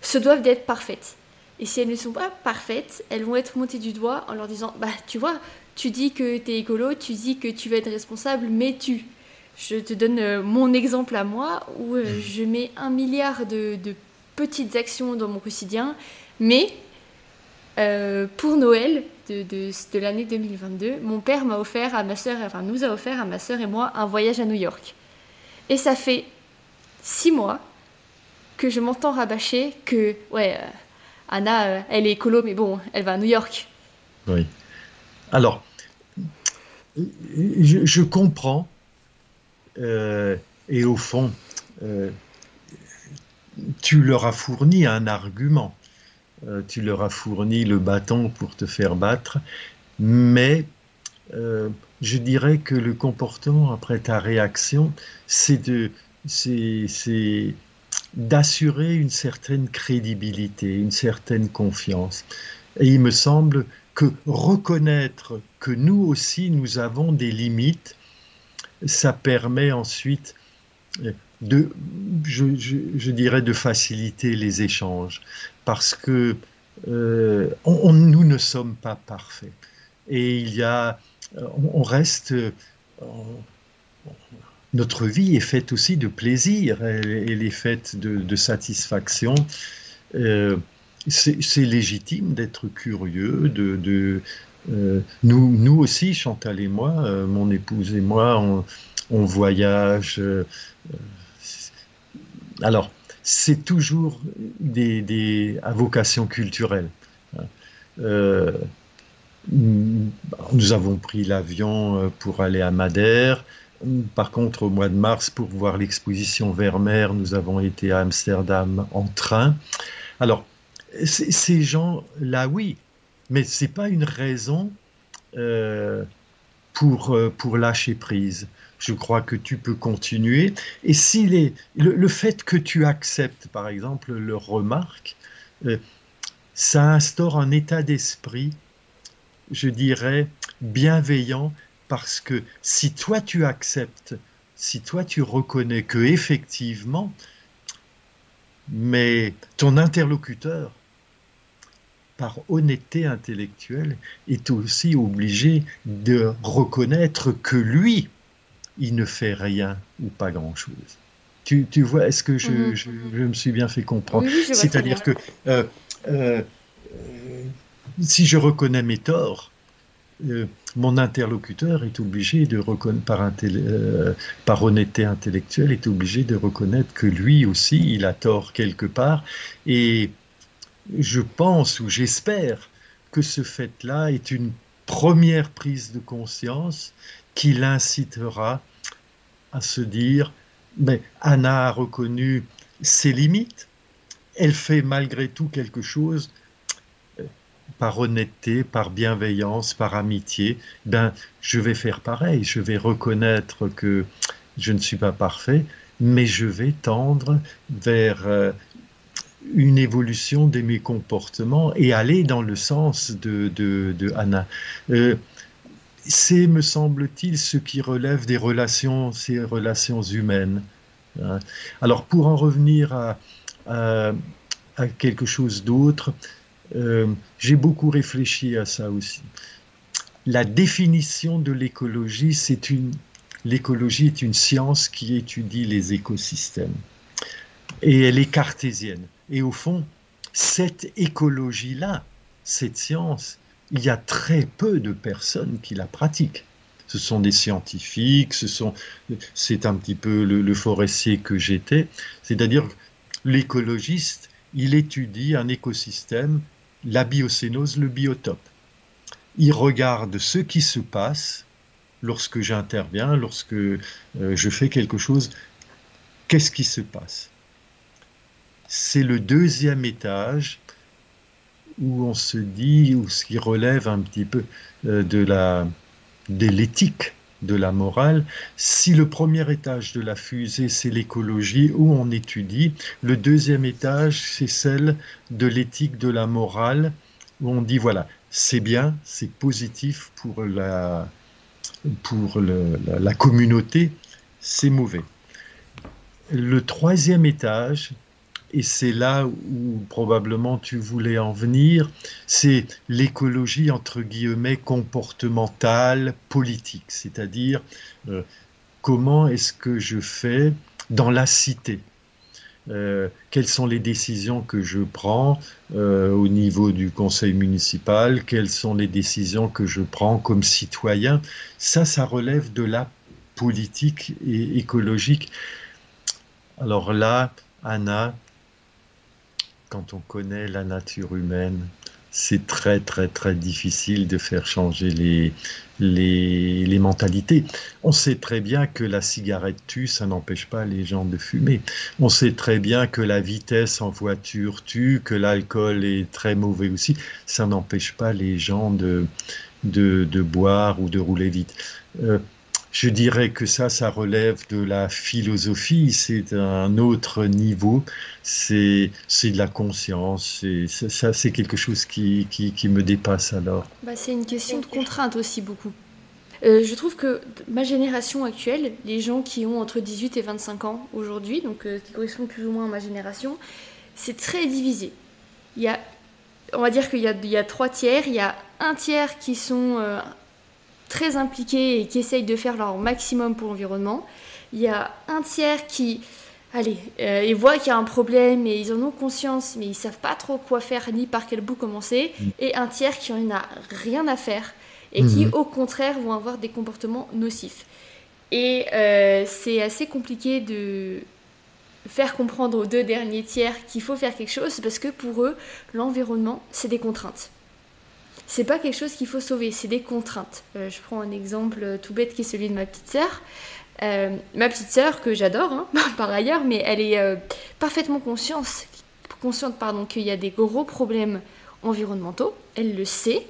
Speaker 1: se doivent d'être parfaites. Et si elles ne sont pas parfaites, elles vont être montées du doigt en leur disant Bah, tu vois, tu dis que tu es écolo, tu dis que tu vas être responsable, mais tu. Je te donne euh, mon exemple à moi où je mets un milliard de, de petites actions dans mon quotidien, mais euh, pour Noël de, de, l'année 2022, mon père m'a offert à ma soeur, enfin nous a offert à ma soeur et moi un voyage à New York. Et ça fait six mois que je m'entends rabâcher que, ouais, euh, Anna, euh, elle est écolo, mais bon, elle va à New York.
Speaker 2: Oui. Alors, je, comprends, et au fond, tu leur as fourni un argument euh, tu leur as fourni le bâton pour te faire battre, mais euh, je dirais que le comportement après ta réaction, c'est d'assurer une certaine crédibilité, une certaine confiance. Et il me semble que reconnaître que nous aussi nous avons des limites, ça permet ensuite de, je, dirais, de faciliter les échanges, parce que euh, nous ne sommes pas parfaits. Et il y a, on reste, euh, notre vie est faite aussi de plaisir, elle, est faite de, satisfaction. Euh, c'est légitime d'être curieux, de, nous, nous aussi, Chantal et moi, mon épouse et moi, on, voyage alors, c'est toujours des, à vocation culturelle. Euh, nous avons pris l'avion euh, pour aller à Madère. Par contre, au mois de mars, pour voir l'exposition Vermeer, nous avons été à Amsterdam en train. Alors, ces gens-là, oui, mais ce n'est pas une raison euh, pour, pour lâcher prise je crois que tu peux continuer. Et si les, le, fait que tu acceptes, par exemple, leur remarque, euh, ça instaure un état d'esprit, je dirais, bienveillant, parce que si toi tu acceptes, si toi tu reconnais que effectivement, mais ton interlocuteur, par honnêteté intellectuelle, est aussi obligé de reconnaître que lui, il ne fait rien ou pas grand-chose. Tu, vois, est-ce que je, mhm. me suis bien fait comprendre? C'est-à-dire que euh, euh, si je reconnais mes torts, euh, mon interlocuteur est obligé de reconnaître, par, par, honnêteté intellectuelle, est obligé de reconnaître que lui aussi, il a tort quelque part. Et je pense ou j'espère que ce fait-là est une première prise de conscience qui l'incitera à se dire, mais Anna a reconnu ses limites, elle fait malgré tout quelque chose. par honnêteté, par bienveillance, par amitié, ben, je vais faire pareil. Je vais reconnaître que je ne suis pas parfait, mais je vais tendre vers euh, une évolution de mes comportements et aller dans le sens de, de, Anna. Euh, c'est, me semble-t-il, ce qui relève des relations, ces relations humaines. Hein. Alors, pour en revenir à, à, quelque chose d'autre, euh, j'ai beaucoup réfléchi à ça aussi. La définition de l'écologie, c'est une l'écologie est une science qui étudie les écosystèmes et elle est cartésienne. Et au fond, cette écologie-là, cette science, il y a très peu de personnes qui la pratiquent. Ce sont des scientifiques, ce sont, c'est un petit peu le, forestier que j'étais. C'est-à-dire, l'écologiste, il étudie un écosystème, la biocénose, le biotope. Il regarde ce qui se passe lorsque j'interviens, lorsque euh, je fais quelque chose. Qu'est-ce qui se passe? C'est le deuxième étage où on se dit, ou ce qui relève un petit peu euh, de la de l'éthique, de la morale. Si le premier étage de la fusée, c'est l'écologie, où on étudie, le deuxième étage, c'est celle de l'éthique, de la morale, où on dit, voilà, c'est bien, c'est positif pour la, pour la communauté, c'est mauvais. Le troisième étage, et c'est là où probablement tu voulais en venir, c'est l'écologie entre guillemets comportementale, politique, c'est-à-dire euh, comment est-ce que je fais dans la cité? Euh, quelles sont les décisions que je prends euh, au niveau du conseil municipal, quelles sont les décisions que je prends comme citoyen? Ça, ça relève de la politique et écologique. Alors là, Anna, quand on connaît la nature humaine, c'est très très très difficile de faire changer les, les, mentalités. On sait très bien que la cigarette tue, ça n'empêche pas les gens de fumer. On sait très bien que la vitesse en voiture tue, que l'alcool est très mauvais aussi, ça n'empêche pas les gens de, de, de, boire ou de rouler vite. Euh, je dirais que ça, ça relève de la philosophie, c'est un autre niveau, c'est de la conscience, ça, c'est quelque chose qui, qui, me dépasse alors.
Speaker 1: Bah, c'est une question de contrainte aussi beaucoup. Euh, je trouve que ma génération actuelle, les gens qui ont entre 18 et 25 ans aujourd'hui, donc euh, qui correspondent plus ou moins à ma génération, c'est très divisé. Il y a, on va dire qu'il y, y a, trois tiers, il y a un tiers qui sont euh, très impliqués et qui essayent de faire leur maximum pour l'environnement. Il y a un tiers qui, allez, euh, ils voient qu'il y a un problème et ils en ont conscience, mais ils savent pas trop quoi faire ni par quel bout commencer. Mm. Et un tiers qui en a rien à faire et qui, mm-hmm. au contraire, vont avoir des comportements nocifs. Et euh, c'est assez compliqué de faire comprendre aux deux derniers tiers qu'il faut faire quelque chose parce que pour eux, l'environnement, c'est des contraintes c'est pas quelque chose qu'il faut sauver, c'est des contraintes. Euh, je prends un exemple tout bête qui est celui de ma petite sœur. Euh, ma petite sœur, que j'adore hein, [LAUGHS] par ailleurs, mais elle est euh, parfaitement consciente, consciente pardon, qu'il y a des gros problèmes environnementaux. Elle le sait.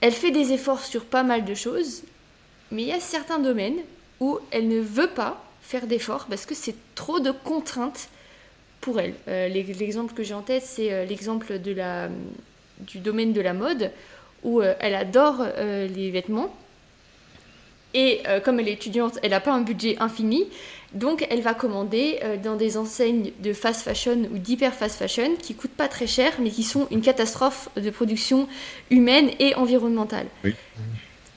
Speaker 1: Elle fait des efforts sur pas mal de choses, mais il y a certains domaines où elle ne veut pas faire d'efforts parce que c'est trop de contraintes pour elle. L'exemple que j'ai en tête, c'est l'exemple du domaine de la mode où euh, elle adore euh, les vêtements. Et euh, comme elle est étudiante, elle n'a pas un budget infini. Donc elle va commander dans des enseignes de fast fashion ou d'hyper fast fashion qui coûtent pas très cher mais qui sont une catastrophe de production humaine et environnementale.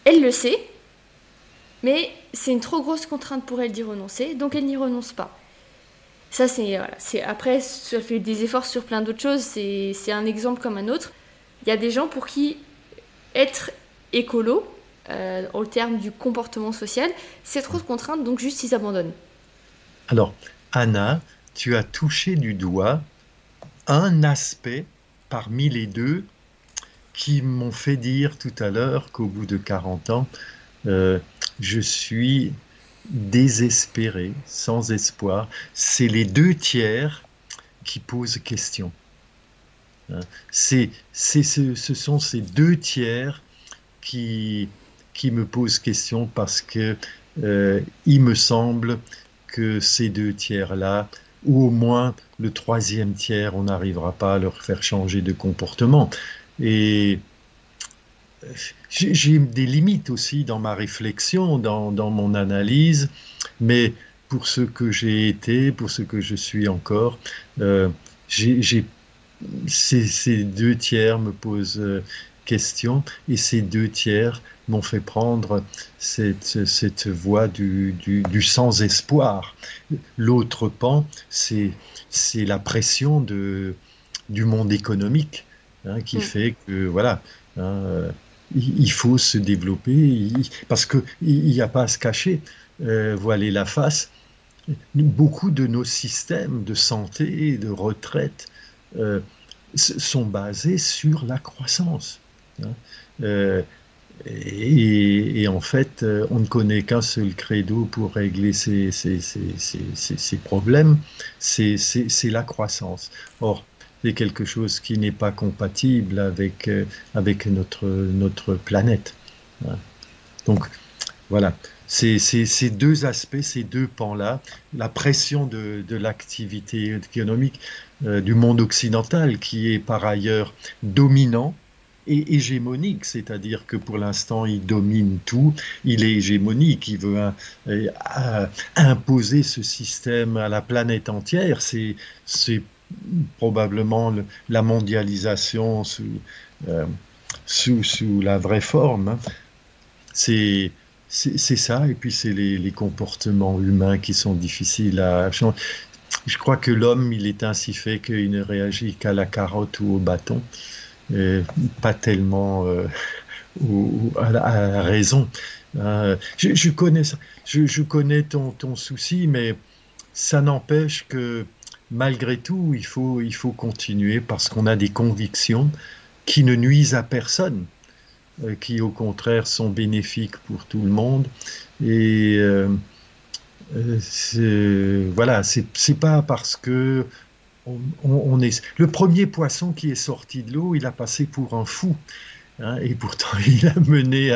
Speaker 1: Elle le sait, mais c'est une trop grosse contrainte pour elle d'y renoncer, donc elle n'y renonce pas. Ça, c'est. après, elle fait des efforts sur plein d'autres choses, c'est un exemple comme un autre. Il y a des gens pour qui être écolo, euh, au terme du comportement social, c'est trop de contraintes, donc juste ils abandonnent.
Speaker 2: Alors, Anna, tu as touché du doigt un aspect parmi les deux qui m'ont fait dire tout à l'heure qu'au bout de 40 ans, euh, je suis désespéré, sans espoir. C'est les deux tiers qui posent question. Hein. C'est, ce, ce sont ces deux tiers qui, qui me posent question parce que euh, il me semble que ces deux tiers-là, ou au moins le troisième tiers, on n'arrivera pas à leur faire changer de comportement. Et j'ai des limites aussi dans ma réflexion, dans, dans, mon analyse, mais pour ce que j'ai été, pour ce que je suis encore, euh, j'ai ces, ces, deux tiers me posent euh, question et ces deux tiers m'ont fait prendre cette, cette voie du, du, du sans-espoir. L'autre pan, c'est la pression de, du monde économique hein, qui mm. fait que, voilà, hein, il faut se développer parce qu'il n'y a pas à se cacher, euh, voiler la face. Beaucoup de nos systèmes de santé de retraite euh, sont basés sur la croissance. Hein. Euh, et, en fait, euh, on ne connaît qu'un seul credo pour régler ces, ces, ces, ces problèmes, c'est la croissance. Or, c'est quelque chose qui n'est pas compatible avec, avec notre, notre planète. Donc, voilà. Ces, ces, deux aspects, ces deux pans-là, la pression de, de l'activité économique euh, du monde occidental, qui est par ailleurs dominant, et hégémonique, c'est-à-dire que pour l'instant il domine tout, il est hégémonique, il veut euh, imposer ce système à la planète entière, c'est probablement la mondialisation sous, euh, sous, sous, la vraie forme. Hein. C'est c'est ça, et puis c'est les, les, comportements humains qui sont difficiles à changer. Je crois que l'homme, il est ainsi fait qu'il ne réagit qu'à la carotte ou au bâton pas tellement euh, [LAUGHS] à, la, raison. Euh, je, connais, je, je, connais ton, ton, souci, mais ça n'empêche que malgré tout, il faut, il faut continuer parce qu'on a des convictions qui ne nuisent à personne, euh, qui au contraire sont bénéfiques pour tout le monde. Et voilà, c'est pas parce que on, est le premier poisson qui est sorti de l'eau, il a passé pour un fou, hein, et pourtant [LAUGHS] il a mené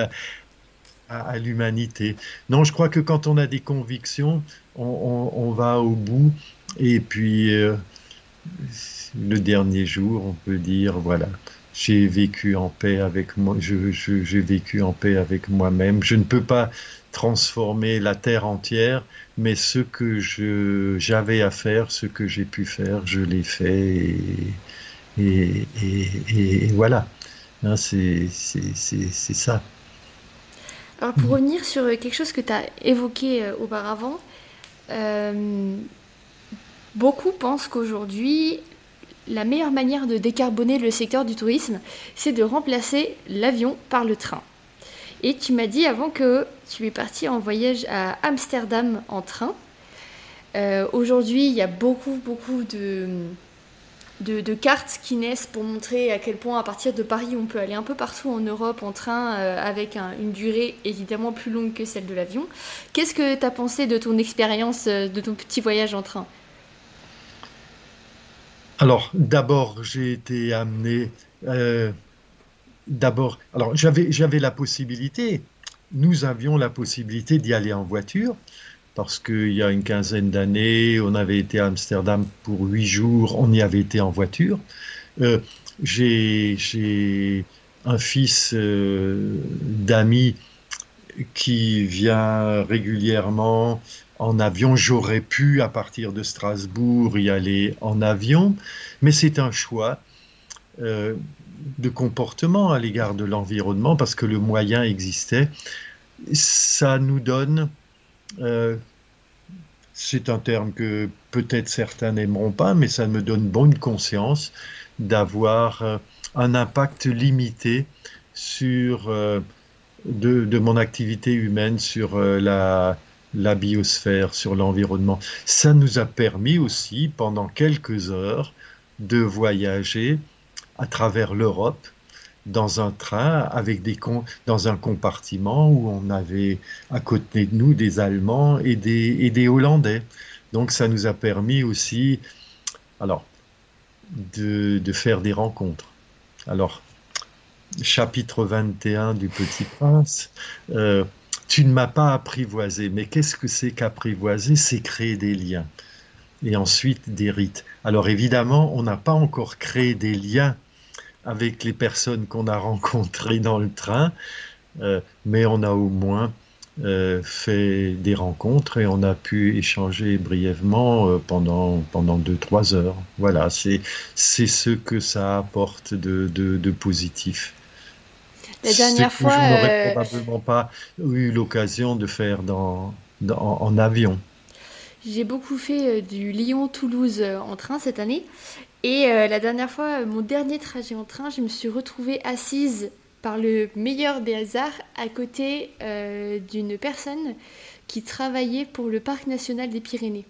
Speaker 2: à, l'humanité. Non, je crois que quand on a des convictions, on, va au bout, et puis euh, le dernier jour, on peut dire voilà. J'ai vécu en paix avec moi, j'ai vécu en paix avec moi-même. Je ne peux pas transformer la terre entière, mais ce que j'avais à faire, ce que j'ai pu faire, je l'ai fait et, et, voilà. Hein, c'est ça.
Speaker 1: Alors pour revenir sur quelque chose que tu as évoqué euh, auparavant, euh, beaucoup pensent qu'aujourd'hui, la meilleure manière de décarboner le secteur du tourisme, c'est de remplacer l'avion par le train. Et tu m'as dit avant que tu es parti en voyage à Amsterdam en train. Euh, aujourd'hui, il y a beaucoup, beaucoup de, cartes qui naissent pour montrer à quel point, à partir de Paris, on peut aller un peu partout en Europe en train euh, avec une durée évidemment plus longue que celle de l'avion. Qu'est-ce que tu as pensé de ton expérience, euh, de ton petit voyage en train?
Speaker 2: Alors, d'abord, j'ai été amené d'abord, alors j'avais, la possibilité, nous avions la possibilité d'y aller en voiture, parce qu'il y a une quinzaine d'années, on avait été à Amsterdam pour huit jours, on y avait été en voiture. Euh, j'ai, un fils euh, d'ami qui vient régulièrement en avion. J'aurais pu, à partir de Strasbourg, y aller en avion, mais c'est un choix. Euh, de comportement à l'égard de l'environnement parce que le moyen existait. Ça nous donne, euh, c'est un terme que peut-être certains n'aimeront pas, mais ça me donne bonne conscience d'avoir euh, un impact limité sur de, mon activité humaine sur la, la biosphère, sur l'environnement. Ça nous a permis aussi, pendant quelques heures, de voyager à travers l'Europe dans un train avec des dans un compartiment où on avait à côté de nous des Allemands et des, et des Hollandais. Donc ça nous a permis aussi, alors de, de faire des rencontres. Alors, chapitre 21 du Petit Prince, euh, tu ne m'as pas apprivoisé, mais qu'est-ce que c'est qu'apprivoiser? C'est créer des liens et ensuite des rites. Alors évidemment, on n'a pas encore créé des liens avec les personnes qu'on a rencontrées dans le train, euh, mais on a au moins euh, fait des rencontres et on a pu échanger brièvement euh, pendant pendant deux trois heures. Voilà, c'est ce que ça apporte de, positif.
Speaker 1: La dernière fois,
Speaker 2: je n'aurais probablement pas eu l'occasion de faire dans, en avion.
Speaker 1: J'ai beaucoup fait du Lyon-Toulouse en train cette année. Et la dernière fois, mon dernier trajet en train, je me suis retrouvée assise par le meilleur des hasards à côté euh, d'une personne qui travaillait pour le parc national des Pyrénées.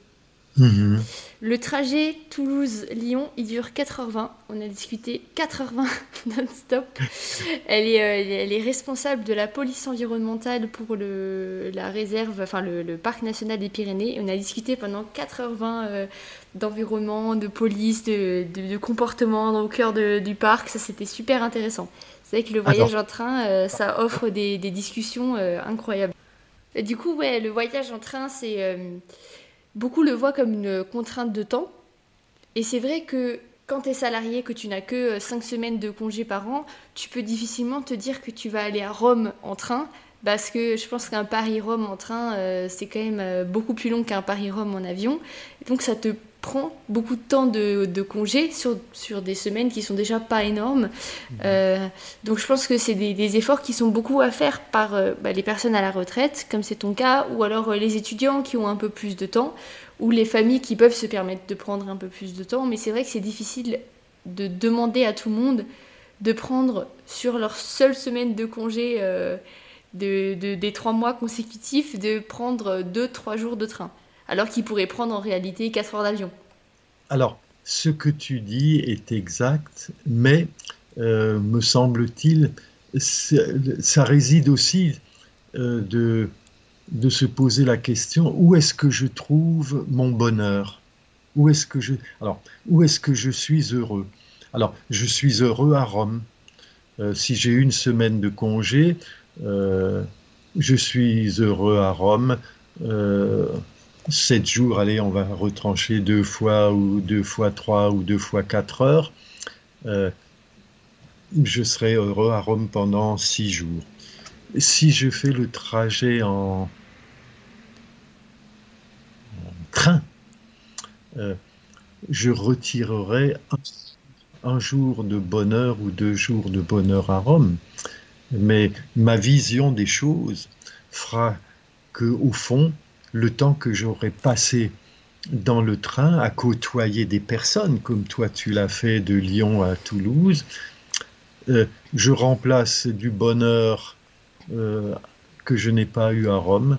Speaker 1: Mhm. Le trajet Toulouse-Lyon, il dure 4h20. On a discuté 4h20 [LAUGHS] non-stop. Elle est, euh, elle est responsable de la police environnementale pour le, la réserve, enfin le, parc national des Pyrénées. on a discuté pendant 4h20 euh, d'environnement, de police, de, de, comportement au cœur du parc. Ça, c'était super intéressant. C'est vrai que le voyage en train, euh, ça offre des, discussions euh, incroyables. Et du coup, ouais, le voyage en train, c'est euh, beaucoup le voient comme une contrainte de temps. Et c'est vrai que quand tu es salarié, que tu n'as que 5 semaines de congé par an, tu peux difficilement te dire que tu vas aller à Rome en train. Parce que je pense qu'un Paris-Rome en train, c'est quand même beaucoup plus long qu'un Paris-Rome en avion. donc ça te prend beaucoup de temps de, de congé sur, sur des semaines qui sont déjà pas énormes. Mhm. Euh, donc je pense que c'est des, efforts qui sont beaucoup à faire par euh, bah, les personnes à la retraite, comme c'est ton cas, ou alors euh, les étudiants qui ont un peu plus de temps, ou les familles qui peuvent se permettre de prendre un peu plus de temps. Mais c'est vrai que c'est difficile de demander à tout le monde de prendre sur leur seule semaine de congé de, des trois mois consécutifs, de prendre deux, trois jours de train alors qu'il pourrait prendre en réalité 4 heures d'avion.
Speaker 2: Alors, ce que tu dis est exact, mais euh, me semble-t-il, ça réside aussi euh, de, se poser la question où est-ce que je trouve mon bonheur? Où est-ce que je alors où est-ce que je suis heureux? Alors, je suis heureux à Rome. Euh, si j'ai une semaine de congé, je suis heureux à Rome. 7 jours, allez, on va retrancher deux fois ou deux fois trois ou deux fois quatre heures. Euh, je serai heureux à Rome pendant six jours. Si je fais le trajet en, train, euh, je retirerai un, un, jour de bonheur ou deux jours de bonheur à Rome. Mais ma vision des choses fera que, au fond, le temps que j'aurais passé dans le train à côtoyer des personnes, comme toi tu l'as fait de Lyon à Toulouse, euh, je remplace du bonheur euh, que je n'ai pas eu à Rome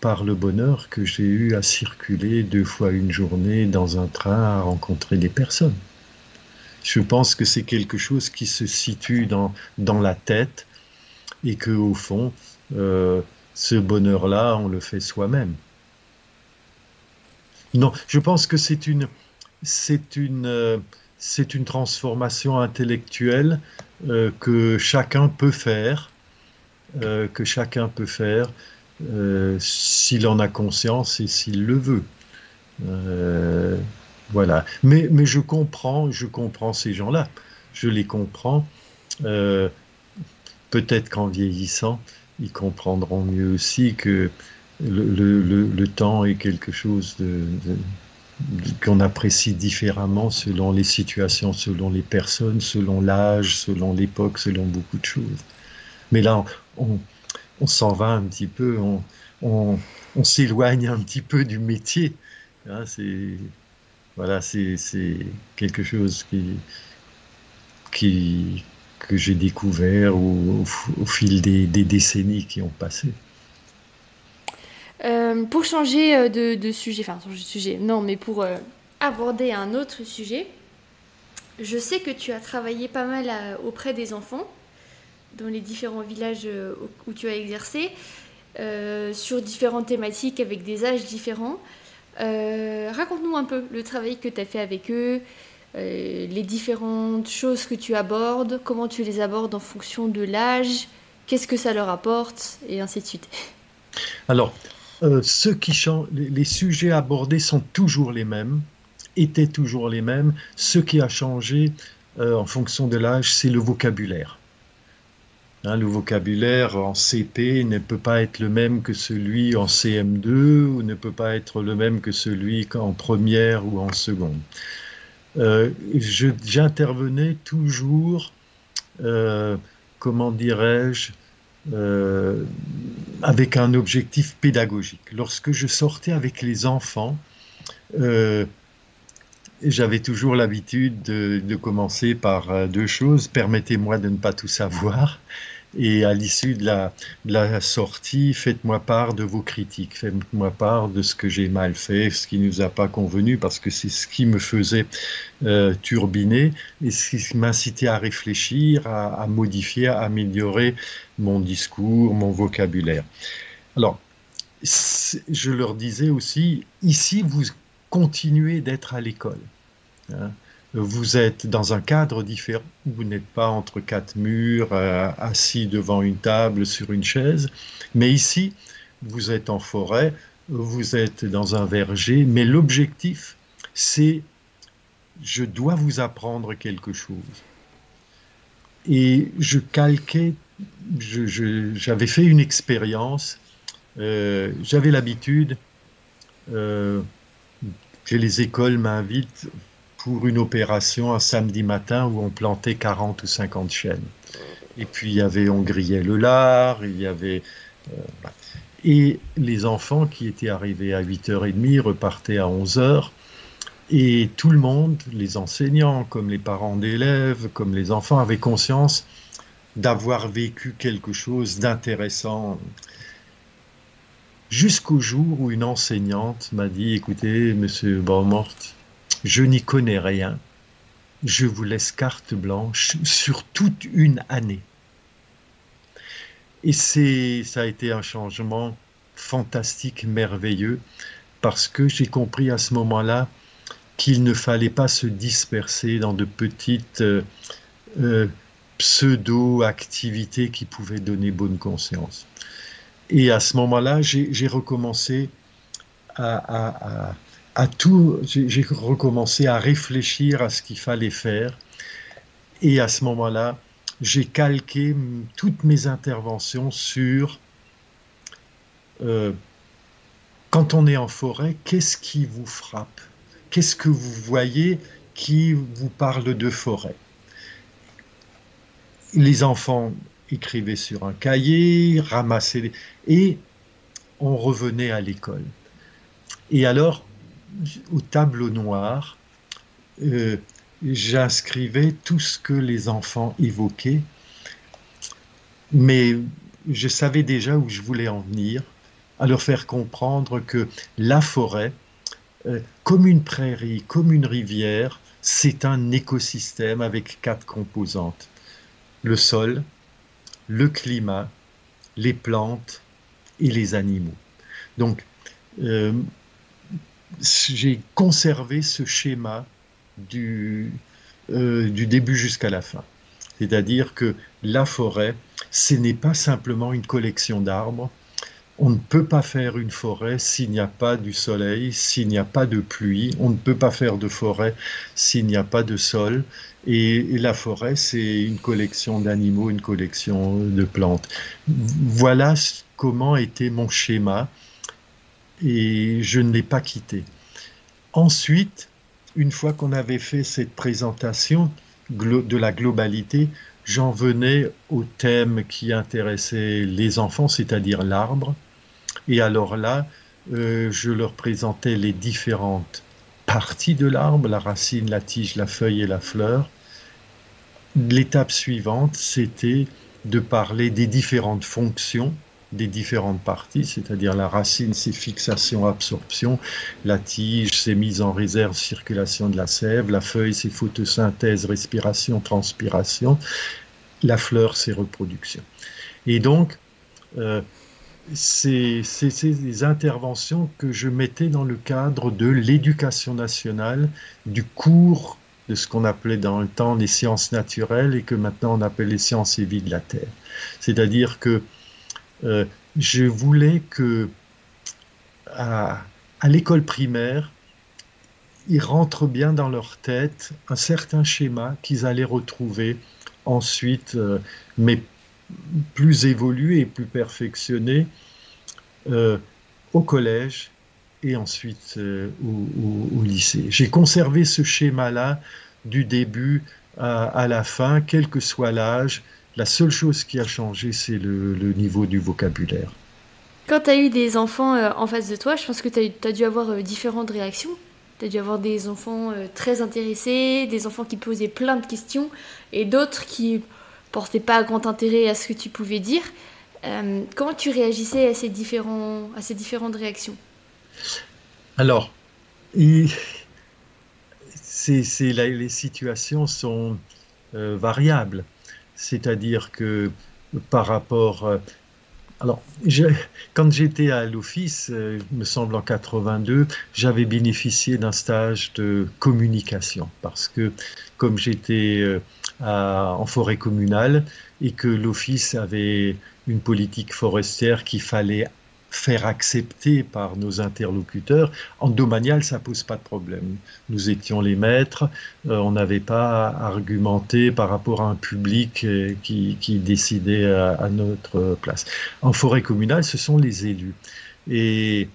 Speaker 2: par le bonheur que j'ai eu à circuler deux fois une journée dans un train à rencontrer des personnes. Je pense que c'est quelque chose qui se situe dans, dans la tête et que au fond, euh, ce bonheur-là, on le fait soi-même. Non, je pense que c'est une, c'est une, euh, transformation intellectuelle euh, que chacun peut faire, euh, que chacun peut faire s'il en a conscience et s'il le veut. voilà. Mais, mais je comprends, je comprends ces gens-là. Je les comprends. Peut-être qu'en vieillissant, ils comprendront mieux aussi que le, temps est quelque chose de, qu'on apprécie différemment selon les situations, selon les personnes, selon l'âge, selon l'époque, selon beaucoup de choses. Mais là, on, s'en va un petit peu, on, s'éloigne un petit peu du métier. Hein, c'est voilà, c'est quelque chose qui, qui, que j'ai découvert au, fil des, décennies qui ont passé.
Speaker 1: Euh, pour changer euh, de, sujet, enfin changer de sujet, non, mais pour euh, aborder un autre sujet, je sais que tu as travaillé pas mal auprès des enfants dans les différents villages où tu as exercé, sur différentes thématiques avec des âges différents. Raconte-nous un peu le travail que tu as fait avec eux, les différentes choses que tu abordes, comment tu les abordes en fonction de l'âge, qu'est-ce que ça leur apporte, et ainsi de suite.
Speaker 2: Alors, ceux qui les sujets abordés sont toujours les mêmes, étaient toujours les mêmes. Ce qui a changé en fonction de l'âge, c'est le vocabulaire. Hein, le vocabulaire en CP ne peut pas être le même que celui en CM2 ou ne peut pas être le même que celui en première ou en seconde. Euh, j'intervenais toujours, euh, comment dirais-je, euh, avec un objectif pédagogique. Lorsque je sortais avec les enfants, j'avais toujours l'habitude de, commencer par deux choses. Permettez-moi de ne pas tout savoir et à l'issue de la, sortie, faites-moi part de vos critiques, faites-moi part de ce que j'ai mal fait, ce qui ne nous a pas convenu, parce que c'est ce qui me faisait euh, turbiner et ce qui m'incitait à réfléchir, à, à, modifier, à améliorer mon discours, mon vocabulaire. Alors, je leur disais aussi, ici, vous continuez d'être à l'école. Hein vous êtes dans un cadre différent, vous n'êtes pas entre quatre murs, euh, assis devant une table, sur une chaise, mais ici, vous êtes en forêt, vous êtes dans un verger, mais l'objectif, c'est je dois vous apprendre quelque chose. Et je calquais, j'avais fait une expérience, euh, j'avais l'habitude euh, que les écoles m'invitent pour une opération un samedi matin où on plantait 40 ou 50 chênes. Et puis il y avait, on grillait le lard, il y avait... Euh, et les enfants qui étaient arrivés à 8h30 repartaient à 11h. Et tout le monde, les enseignants, comme les parents d'élèves, comme les enfants, avaient conscience d'avoir vécu quelque chose d'intéressant. Jusqu'au jour où une enseignante m'a dit, écoutez, monsieur Baumort, je n'y connais rien. Je vous laisse carte blanche sur toute une année. Et c'est, ça a été un changement fantastique, merveilleux, parce que j'ai compris à ce moment-là qu'il ne fallait pas se disperser dans de petites euh, euh, pseudo-activités qui pouvaient donner bonne conscience. Et à ce moment-là, j'ai recommencé à, à tout, j'ai recommencé à réfléchir à ce qu'il fallait faire. Et à ce moment-là, j'ai calqué toutes mes interventions sur euh, quand on est en forêt, qu'est-ce qui vous frappe? Qu'est-ce que vous voyez qui vous parle de forêt? Les enfants écrivaient sur un cahier, ramassaient et on revenait à l'école. Et alors, au tableau noir, euh, j'inscrivais tout ce que les enfants évoquaient, mais je savais déjà où je voulais en venir, à leur faire comprendre que la forêt, euh, comme une prairie, comme une rivière, c'est un écosystème avec quatre composantes. Le sol, le climat, les plantes et les animaux. Donc, euh, j'ai conservé ce schéma du, euh, du début jusqu'à la fin. C'est-à-dire que la forêt, ce n'est pas simplement une collection d'arbres. On ne peut pas faire une forêt s'il n'y a pas du soleil, s'il n'y a pas de pluie. On ne peut pas faire de forêt s'il n'y a pas de sol. Et, la forêt, c'est une collection d'animaux, une collection de plantes. Voilà comment était mon schéma et je ne l'ai pas quitté. Ensuite, une fois qu'on avait fait cette présentation de la globalité, j'en venais au thème qui intéressait les enfants, c'est-à-dire l'arbre. Et alors là, euh, je leur présentais les différentes parties de l'arbre, la racine, la tige, la feuille et la fleur. L'étape suivante, c'était de parler des différentes fonctions des différentes parties, c'est-à-dire la racine, c'est fixation, absorption, la tige, c'est mise en réserve, circulation de la sève, la feuille, c'est photosynthèse, respiration, transpiration, la fleur, c'est reproduction. Et donc, euh, c'est des interventions que je mettais dans le cadre de l'éducation nationale, du cours de ce qu'on appelait dans le temps les sciences naturelles et que maintenant on appelle les sciences et vie de la Terre. C'est-à-dire que euh, je voulais que à, l'école primaire, ils rentrent bien dans leur tête un certain schéma qu'ils allaient retrouver ensuite, euh, mais plus évolué et plus perfectionné euh, au collège et ensuite au, lycée. J'ai conservé ce schéma-là du début à, la fin, quel que soit l'âge. La seule chose qui a changé, c'est le, niveau du vocabulaire.
Speaker 1: Quand tu as eu des enfants euh, en face de toi, je pense que tu as, dû avoir différentes réactions. Tu as dû avoir des enfants très intéressés, des enfants qui posaient plein de questions et d'autres qui portaient pas grand intérêt à ce que tu pouvais dire. Euh, comment tu réagissais à ces, différents, à ces différentes réactions?
Speaker 2: Alors, c'est, les situations sont euh, variables. C'est-à-dire que par rapport... Euh, alors, quand j'étais à l'office, me semble en 82, j'avais bénéficié d'un stage de communication parce que comme j'étais en forêt communale et que l'office avait une politique forestière qu'il fallait faire accepter par nos interlocuteurs. En domanial, ça pose pas de problème. Nous étions les maîtres, euh, on n'avait pas à argumenter par rapport à un public euh, qui, décidait à, notre place. En forêt communale, ce sont les élus. Et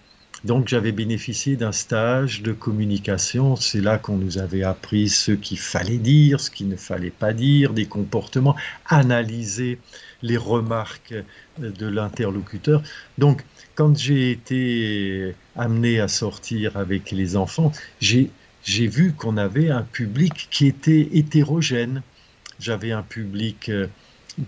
Speaker 2: donc j'avais bénéficié d'un stage de communication. C'est là qu'on nous avait appris ce qu'il fallait dire, ce qu'il ne fallait pas dire, des comportements, analyser les remarques de l'interlocuteur. Donc quand j'ai été amené à sortir avec les enfants, j'ai vu qu'on avait un public qui était hétérogène. J'avais un public euh,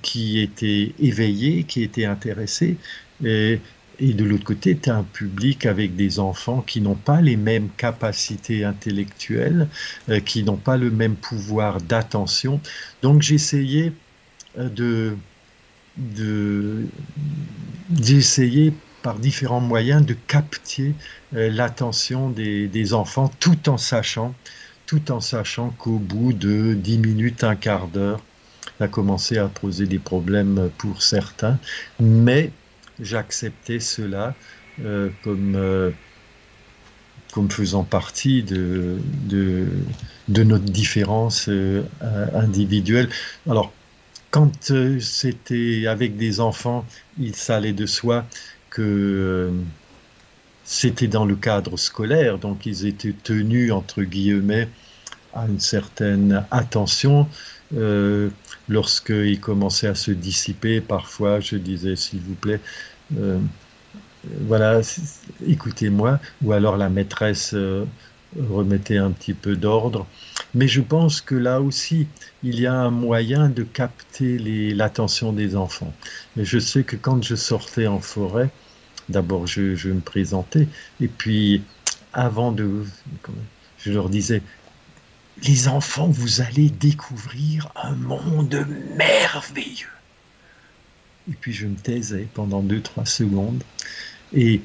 Speaker 2: qui était éveillé, qui était intéressé, et et de l'autre côté, tu un public avec des enfants qui n'ont pas les mêmes capacités intellectuelles, euh, qui n'ont pas le même pouvoir d'attention. Donc j'essayais euh, de, de d'essayer par différents moyens de capter euh, l'attention des, enfants tout en sachant tout en sachant qu'au bout de 10 minutes, un quart d'heure, ça a commencé à poser des problèmes pour certains, mais j'acceptais cela euh, comme, euh, comme faisant partie de, de, notre différence individuelle. Alors, quand c'était avec des enfants, il s'allait de soi que c'était dans le cadre scolaire, donc ils étaient tenus, entre guillemets, à une certaine attention. Euh, lorsqu'il commençait à se dissiper, parfois je disais s'il vous plaît, euh, voilà, écoutez-moi, ou alors la maîtresse remettait un petit peu d'ordre. Mais je pense que là aussi, il y a un moyen de capter l'attention des enfants. Et je sais que quand je sortais en forêt, d'abord je, je, me présentais, et puis avant de... Je leur disais, les enfants, vous allez découvrir un monde merveilleux. Et puis je me taisais pendant deux, trois secondes. Et,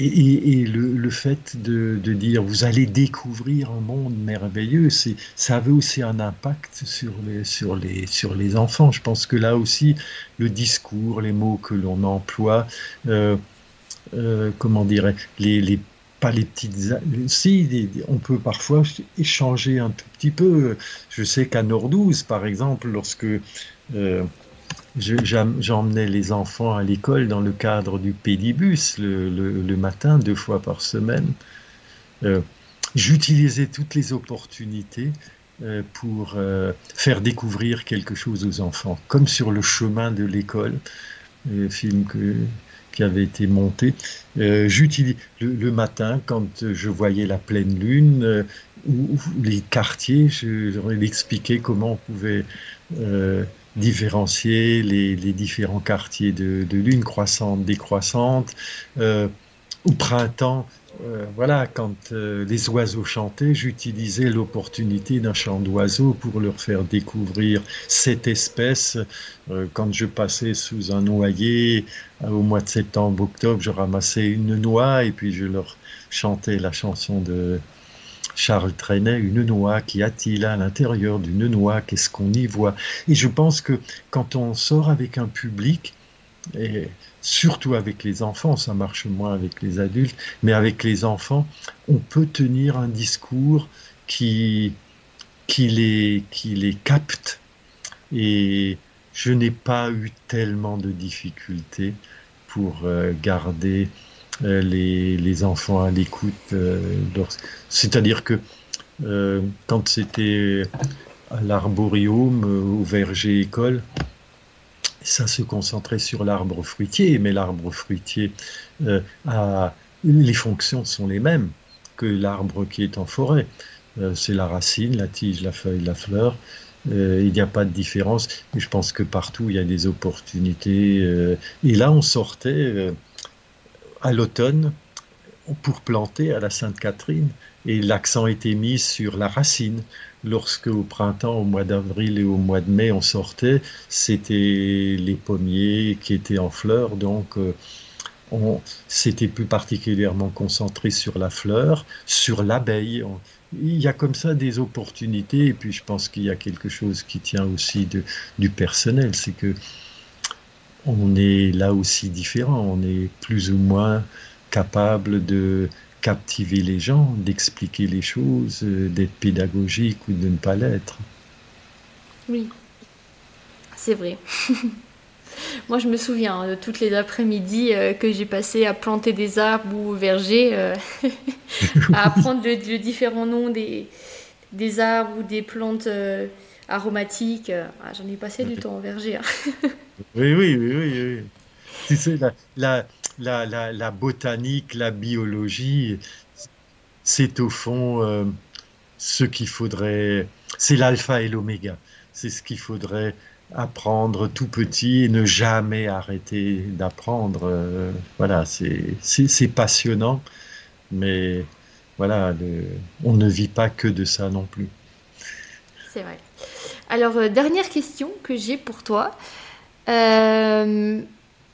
Speaker 2: et, le, fait de, dire vous allez découvrir un monde merveilleux, ça avait aussi un impact sur les, enfants. Je pense que là aussi, le discours, les mots que l'on emploie, euh, euh, comment dirais les, les pas les petites. Si, on peut parfois échanger un tout petit peu. Je sais qu'à Nordouze, par exemple, lorsque euh, j'emmenais les enfants à l'école dans le cadre du pédibus le, matin, deux fois par semaine, euh, j'utilisais toutes les opportunités euh, pour faire découvrir quelque chose aux enfants, comme sur le chemin de l'école, le film qui avait été monté. Euh, le, matin quand je voyais la pleine lune euh, ou, les quartiers, j'aurais expliqué comment on pouvait euh, différencier les, différents quartiers de, lune croissante, décroissante. au printemps, euh, voilà, quand euh, les oiseaux chantaient, j'utilisais l'opportunité d'un chant d'oiseau pour leur faire découvrir cette espèce. Euh, quand je passais sous un noyer au mois de septembre, octobre, je ramassais une noix et puis je leur chantais la chanson de, Charles Trenet, une noix, qu'y a-t-il à l'intérieur d'une noix, qu'est-ce qu'on y voit? Et je pense que quand on sort avec un public, et surtout avec les enfants, ça marche moins avec les adultes, mais avec les enfants, on peut tenir un discours qui, qui, les, qui les capte. Et je n'ai pas eu tellement de difficultés pour euh, garder euh, les, enfants à l'écoute. Euh, c'est-à-dire que quand c'était à l'arborium, au verger école, ça se concentrait sur l'arbre fruitier, mais l'arbre fruitier les fonctions sont les mêmes que l'arbre qui est en forêt. c'est la racine, la tige, la feuille, la fleur. Euh, il n'y a pas de différence. Je pense que partout, il y a des opportunités. Euh, et là, on sortait euh, à l'automne pour planter à la Sainte-Catherine. Et l'accent était mis sur la racine. Lorsque au printemps, au mois d'avril et au mois de mai, on sortait, c'était les pommiers qui étaient en fleurs. Donc, on s'était plus particulièrement concentré sur la fleur, sur l'abeille il y a comme ça des opportunités, et puis je pense qu'il y a quelque chose qui tient aussi de, du personnel, c'est que on est là aussi différent, on est plus ou moins capable de captiver les gens, d'expliquer les choses, d'être pédagogique ou de ne pas l'être.
Speaker 1: Oui, c'est vrai. [LAUGHS] Moi, je me souviens de toutes les après-midi euh, que j'ai passé à planter des arbres ou vergers, euh, [LAUGHS] à apprendre le, différents noms des, des arbres ou des plantes euh, aromatiques. Ah, j'en ai passé du temps en verger. Hein. [LAUGHS]
Speaker 2: oui, oui, oui, oui, Tu sais, la, la, la, la, botanique, la biologie, c'est au fond ce qu'il faudrait. C'est l'alpha et l'oméga. C'est ce qu'il faudrait apprendre tout petit et ne jamais arrêter d'apprendre. Euh, voilà, c'est passionnant, mais voilà, on ne vit pas que de ça non plus.
Speaker 1: C'est vrai. Alors, euh, dernière question que j'ai pour toi. Euh,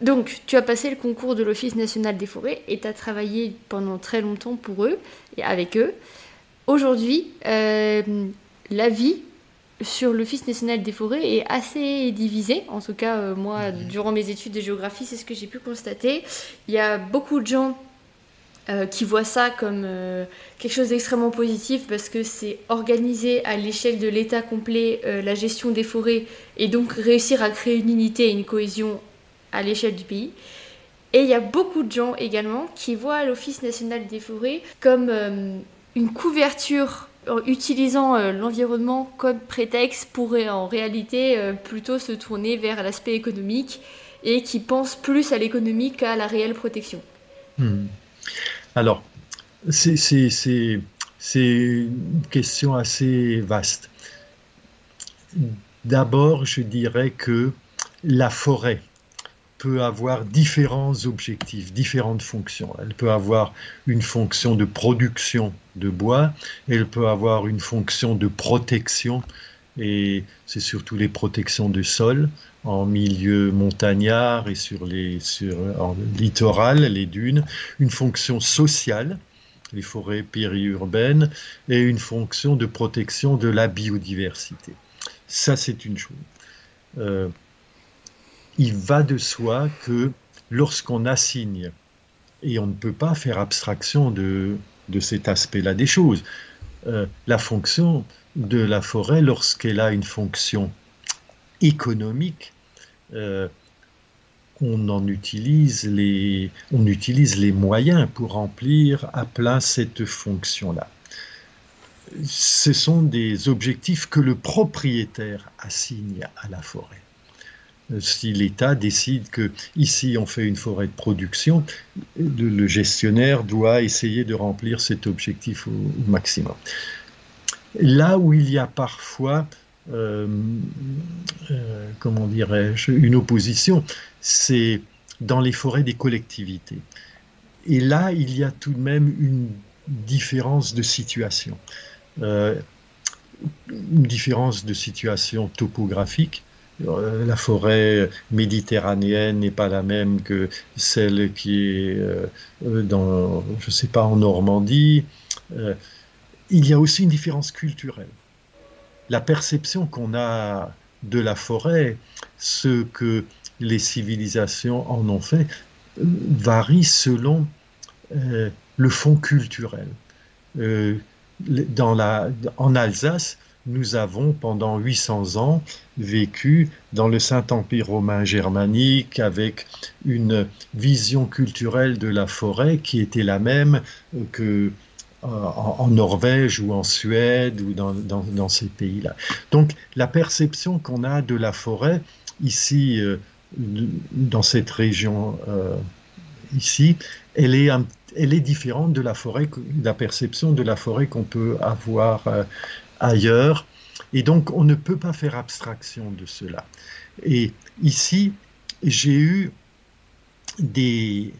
Speaker 1: donc, tu as passé le concours de l'Office national des forêts et tu as travaillé pendant très longtemps pour eux et avec eux. Aujourd'hui, la vie sur l'Office national des forêts est assez divisé. En tout cas, euh, moi, mhm. durant mes études de géographie, c'est ce que j'ai pu constater. Il y a beaucoup de gens euh, qui voient ça comme euh, quelque chose d'extrêmement positif parce que c'est organiser à l'échelle de l'État complet la gestion des forêts et donc réussir à créer une unité et une cohésion à l'échelle du pays. Et il y a beaucoup de gens également qui voient l'Office national des forêts comme une couverture en utilisant euh, l'environnement comme prétexte pourrait en réalité euh, plutôt se tourner vers l'aspect économique et qui pense plus à l'économie qu'à la réelle protection.
Speaker 2: Hmm. Alors, c'est une question assez vaste. D'abord, je dirais que la forêt, peut avoir différents objectifs, différentes fonctions. Elle peut avoir une fonction de production de bois, elle peut avoir une fonction de protection, et c'est surtout les protections de sol en milieu montagnard et sur les sur, en littoral, les dunes, une fonction sociale, les forêts périurbaines, et une fonction de protection de la biodiversité. Ça, c'est une chose. Euh, il va de soi que lorsqu'on assigne, et on ne peut pas faire abstraction de, de cet aspect-là des choses, euh, la fonction de la forêt, lorsqu'elle a une fonction économique, euh, on en utilise les, utilise les moyens pour remplir à plein cette fonction-là. Ce sont des objectifs que le propriétaire assigne à la forêt si l'État décide que ici on fait une forêt de production, le, gestionnaire doit essayer de remplir cet objectif au, maximum. Là où il y a parfois, euh, euh, comment dirais-je, une opposition, c'est dans les forêts des collectivités. Et là, il y a tout de même une différence de situation. Euh, une différence de situation topographique la forêt méditerranéenne n'est pas la même que celle qui est dans, sais pas, en Normandie. Euh, il y a aussi une différence culturelle. La perception qu'on a de la forêt, ce que les civilisations en ont fait, varie selon euh, le fond culturel. Euh, en Alsace, nous avons pendant 800 ans vécu dans le Saint-Empire romain germanique avec une vision culturelle de la forêt qui était la même que euh, en, Norvège ou en Suède ou dans, ces pays-là. Donc la perception qu'on a de la forêt ici, euh, dans cette région euh, ici, elle est, différente de la forêt, de la perception de la forêt qu'on peut avoir ailleurs. Et donc, on ne peut pas faire abstraction de cela. Et ici, j'ai eu des,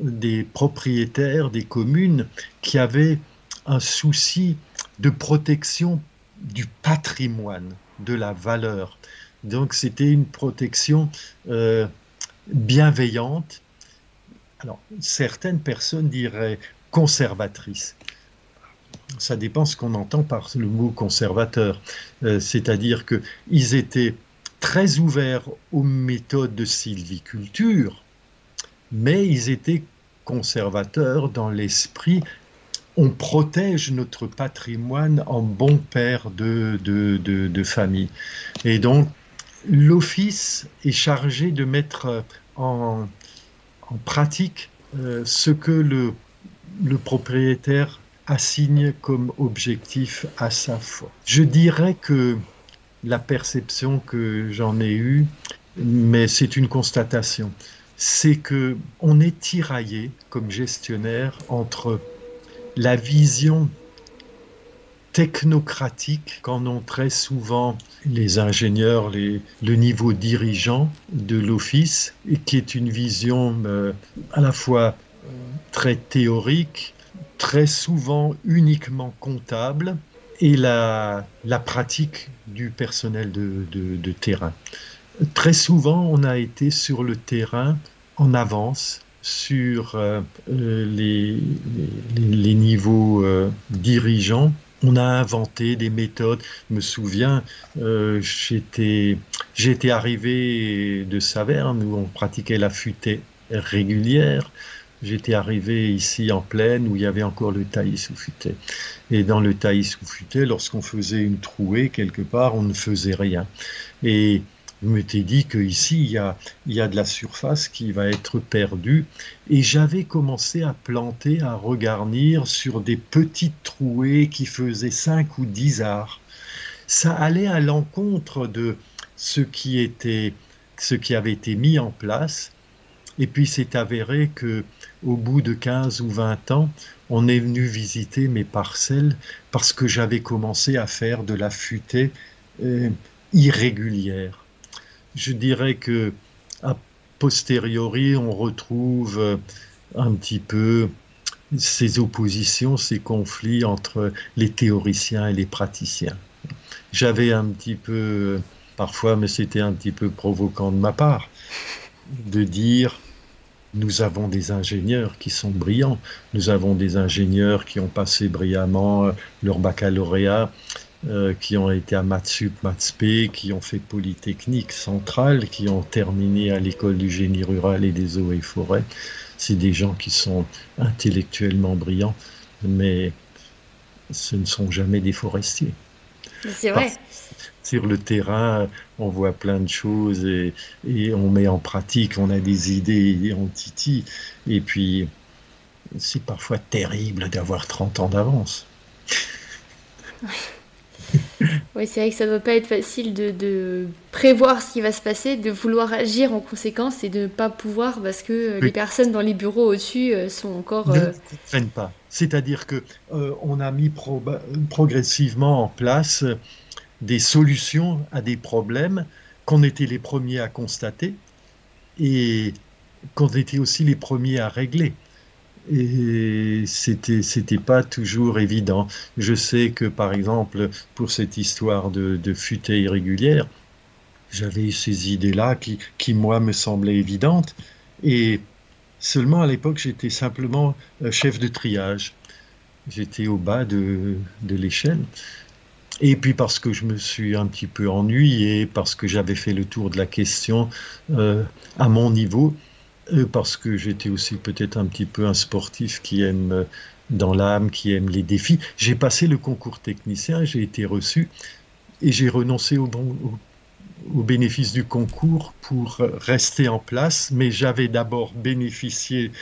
Speaker 2: des propriétaires des communes qui avaient un souci de protection du patrimoine, de la valeur. Donc c'était une protection euh, bienveillante. Alors certaines personnes diraient conservatrice ça dépend ce qu'on entend par le mot conservateur. Euh, c'est-à-dire qu'ils étaient très ouverts aux méthodes de sylviculture, mais ils étaient conservateurs dans l'esprit. On protège notre patrimoine en bon père de, famille. Et donc, l'Office est chargé de mettre en, pratique euh, ce que le propriétaire assigne comme objectif à sa foi. Je dirais que la perception que j'en ai eue, mais c'est une constatation, c'est que on est tiraillé comme gestionnaire entre la vision technocratique qu'en ont très souvent les ingénieurs, les, le niveau dirigeant de l'office, et qui est une vision euh, à la fois très théorique, très souvent uniquement comptable et la, la pratique du personnel de, de, terrain. Très souvent, on a été sur le terrain en avance sur euh, les, les, niveaux euh, dirigeants. On a inventé des méthodes. Je me souviens, euh, j'étais, j'étais arrivé de Saverne où on pratiquait la futée régulière. J'étais arrivé ici en plaine où il y avait encore le taillis sous futé. Et dans le taillis sous futé, lorsqu'on faisait une trouée quelque part, on ne faisait rien. Et je m'étais dit qu'ici, il y, a, il y a de la surface qui va être perdue. Et j'avais commencé à planter, à regarnir sur des petites trouées qui faisaient 5 ou 10 arts. Ça allait à l'encontre de ce qui, était, ce qui avait été mis en place. Et puis c'est avéré que au bout de 15 ou 20 ans, on est venu visiter mes parcelles parce que j'avais commencé à faire de la futée euh, irrégulière. Je dirais que a posteriori, on retrouve euh, un petit peu ces oppositions, ces conflits entre les théoriciens et les praticiens. J'avais un petit peu, parfois, mais c'était un petit peu provoquant de ma part, de dire nous avons des ingénieurs qui sont brillants. Nous avons des ingénieurs qui ont passé brillamment euh, leur baccalauréat, euh, qui ont été à Matsup, Matspé, qui ont fait Polytechnique centrale, qui ont terminé à l'école du génie rural et des eaux et forêts. C'est des gens qui sont intellectuellement brillants, mais ce ne sont jamais des forestiers.
Speaker 1: C'est vrai
Speaker 2: sur le terrain, on voit plein de choses et, on met en pratique, on a des idées et on titille. Et puis, c'est parfois terrible d'avoir 30 ans d'avance.
Speaker 1: Oui, c'est vrai que ça ne doit pas être facile de, prévoir ce qui va se passer, de vouloir agir en conséquence et de ne pas pouvoir parce que les personnes dans les bureaux au-dessus euh, sont encore.
Speaker 2: Ne euh, comprennent pas. C'est-à-dire que euh, on a mis progressivement en place des solutions à des problèmes qu'on était les premiers à constater et qu'on était aussi les premiers à régler. Et c'était, c'était pas toujours évident. Je sais que, par exemple, pour cette histoire de, futée irrégulière, j'avais ces idées-là qui, qui, moi, me semblaient évidentes. Et seulement à l'époque, j'étais simplement euh, chef de triage. j'étais au bas de, de l'échelle. Et puis parce que je me suis un petit peu ennuyé, parce que j'avais fait le tour de la question euh, à mon niveau, parce que j'étais aussi peut-être un petit peu un sportif qui aime euh, dans l'âme, qui aime les défis. J'ai passé le concours technicien, j'ai été reçu et j'ai renoncé au, bénéfice du concours pour rester en place, mais j'avais d'abord bénéficié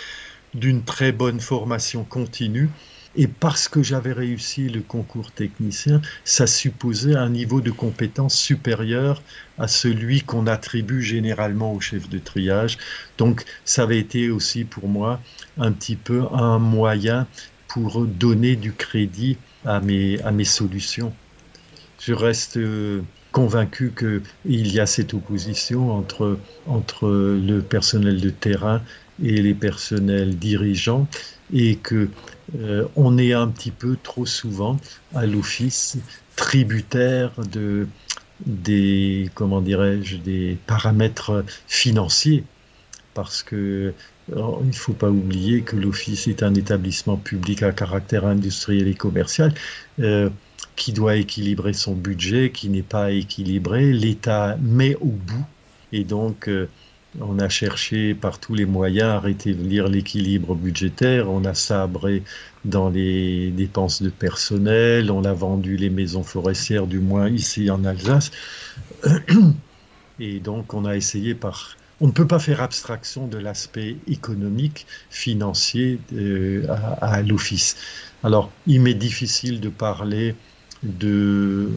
Speaker 2: d'une très bonne formation continue et parce que j'avais réussi le concours technicien, ça supposait un niveau de compétence supérieur à celui qu'on attribue généralement au chef de triage. Donc ça avait été aussi pour moi un petit peu un moyen pour donner du crédit à mes, à mes solutions. Je reste euh, convaincu qu'il y a cette opposition entre, entre le personnel de terrain et les personnels dirigeants et que euh, on est un petit peu trop souvent à l'office tributaire de des comment dirais-je des paramètres financiers parce que il ne faut pas oublier que l'office est un établissement public à caractère industriel et commercial euh, qui doit équilibrer son budget, qui n'est pas équilibré. L'État met au bout et donc euh, on a cherché par tous les moyens à rétablir l'équilibre budgétaire, on a sabré dans les dépenses de personnel, on a vendu les maisons forestières, du moins ici en Alsace. Et donc on a essayé par... On ne peut pas faire abstraction de l'aspect économique, financier euh, à, à l'office. Alors, il m'est difficile de parler de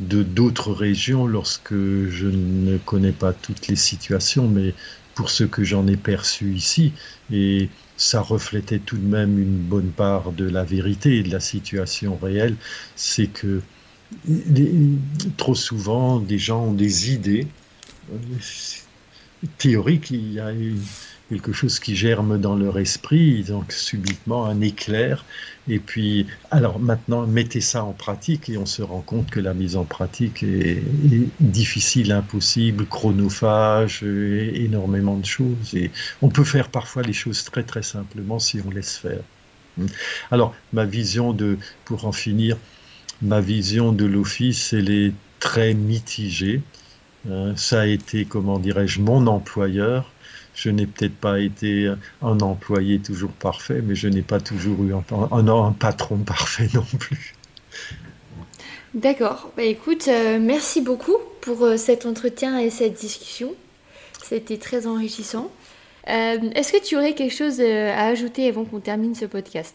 Speaker 2: de d'autres régions lorsque je ne connais pas toutes les situations, mais pour ce que j'en ai perçu ici, et ça reflétait tout de même une bonne part de la vérité et de la situation réelle, c'est que trop souvent des gens ont des idées euh, théoriques, y a quelque chose qui germe dans leur esprit, donc subitement un éclair, et puis, alors maintenant, mettez ça en pratique et on se rend compte que la mise en pratique est, difficile, impossible, chronophage, énormément de choses. Et on peut faire parfois les choses très très simplement si on laisse faire. Alors, ma vision de, pour en finir, ma vision de l'office, elle est très mitigée. Hein, ça a été, comment dirais-je, mon employeur je n'ai peut-être pas été un employé toujours parfait, mais je n'ai pas toujours eu un, patron parfait non plus.
Speaker 1: D'accord. Bah, écoute, euh, merci beaucoup pour euh, cet entretien et cette discussion. C'était très enrichissant. Euh, est-ce que tu aurais quelque chose à ajouter avant qu'on termine ce podcast?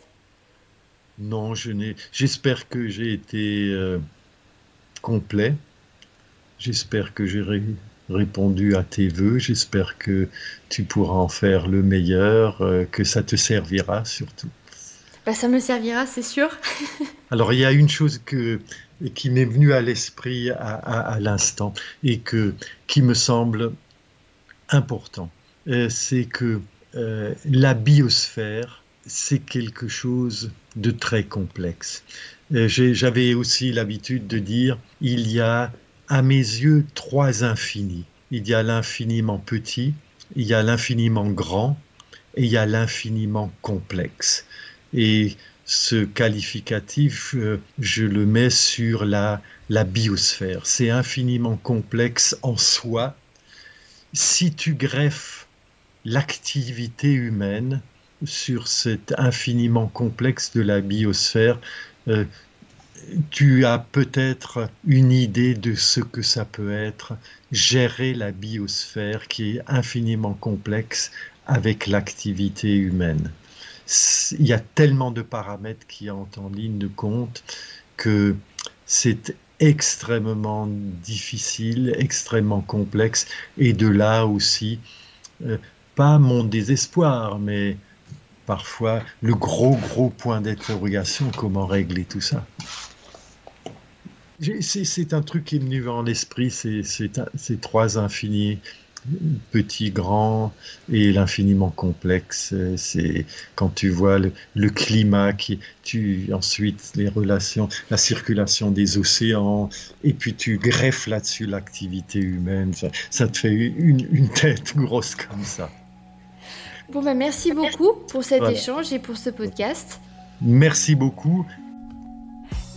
Speaker 2: Non, je n'ai. J'espère que j'ai été complet. J'espère que j'ai répondu à tes voeux. J'espère que tu pourras en faire le meilleur, euh, que ça te servira surtout.
Speaker 1: Bah, ça me servira, c'est sûr. [LAUGHS]
Speaker 2: Alors il y a une chose que, qui m'est venue à l'esprit à, l'instant et que, qui me semble important. Euh, c'est que euh, la biosphère, c'est quelque chose de très complexe. J'avais aussi l'habitude de dire, il y a à mes yeux trois infinis. Il y a l'infiniment petit, il y a l'infiniment grand et il y a l'infiniment complexe. Et ce qualificatif, euh, je le mets sur la, la biosphère. C'est infiniment complexe en soi. Si tu greffes l'activité humaine sur cet infiniment complexe de la biosphère, euh, tu as peut-être une idée de ce que ça peut être gérer la biosphère qui est infiniment complexe avec l'activité humaine. Il y a tellement de paramètres qui entrent en ligne de compte que c'est extrêmement difficile, extrêmement complexe, et de là aussi, euh, pas mon désespoir, mais parfois le gros, gros point d'interrogation, comment régler tout ça. C'est un truc qui est venu en l'esprit, c'est ces trois infinis, petit, grand et l'infiniment complexe. C'est quand tu vois le, climat, qui, tu, ensuite les relations, la circulation des océans, et puis tu greffes là-dessus l'activité humaine. Ça, te fait une, une, tête grosse comme ça.
Speaker 1: Bon, bah merci beaucoup pour cet échange et pour ce podcast.
Speaker 2: Merci beaucoup.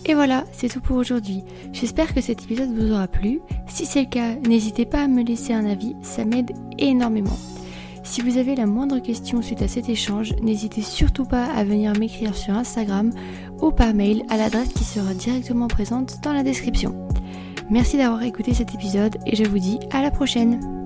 Speaker 1: Et voilà, c'est tout pour aujourd'hui. J'espère que cet épisode vous aura plu. Si c'est le cas, n'hésitez pas à me laisser un avis, ça m'aide énormément. Si vous avez la moindre question suite à cet échange, n'hésitez surtout pas à venir m'écrire sur Instagram ou par mail à l'adresse qui sera directement présente dans la description. Merci d'avoir écouté cet épisode et je vous dis à la prochaine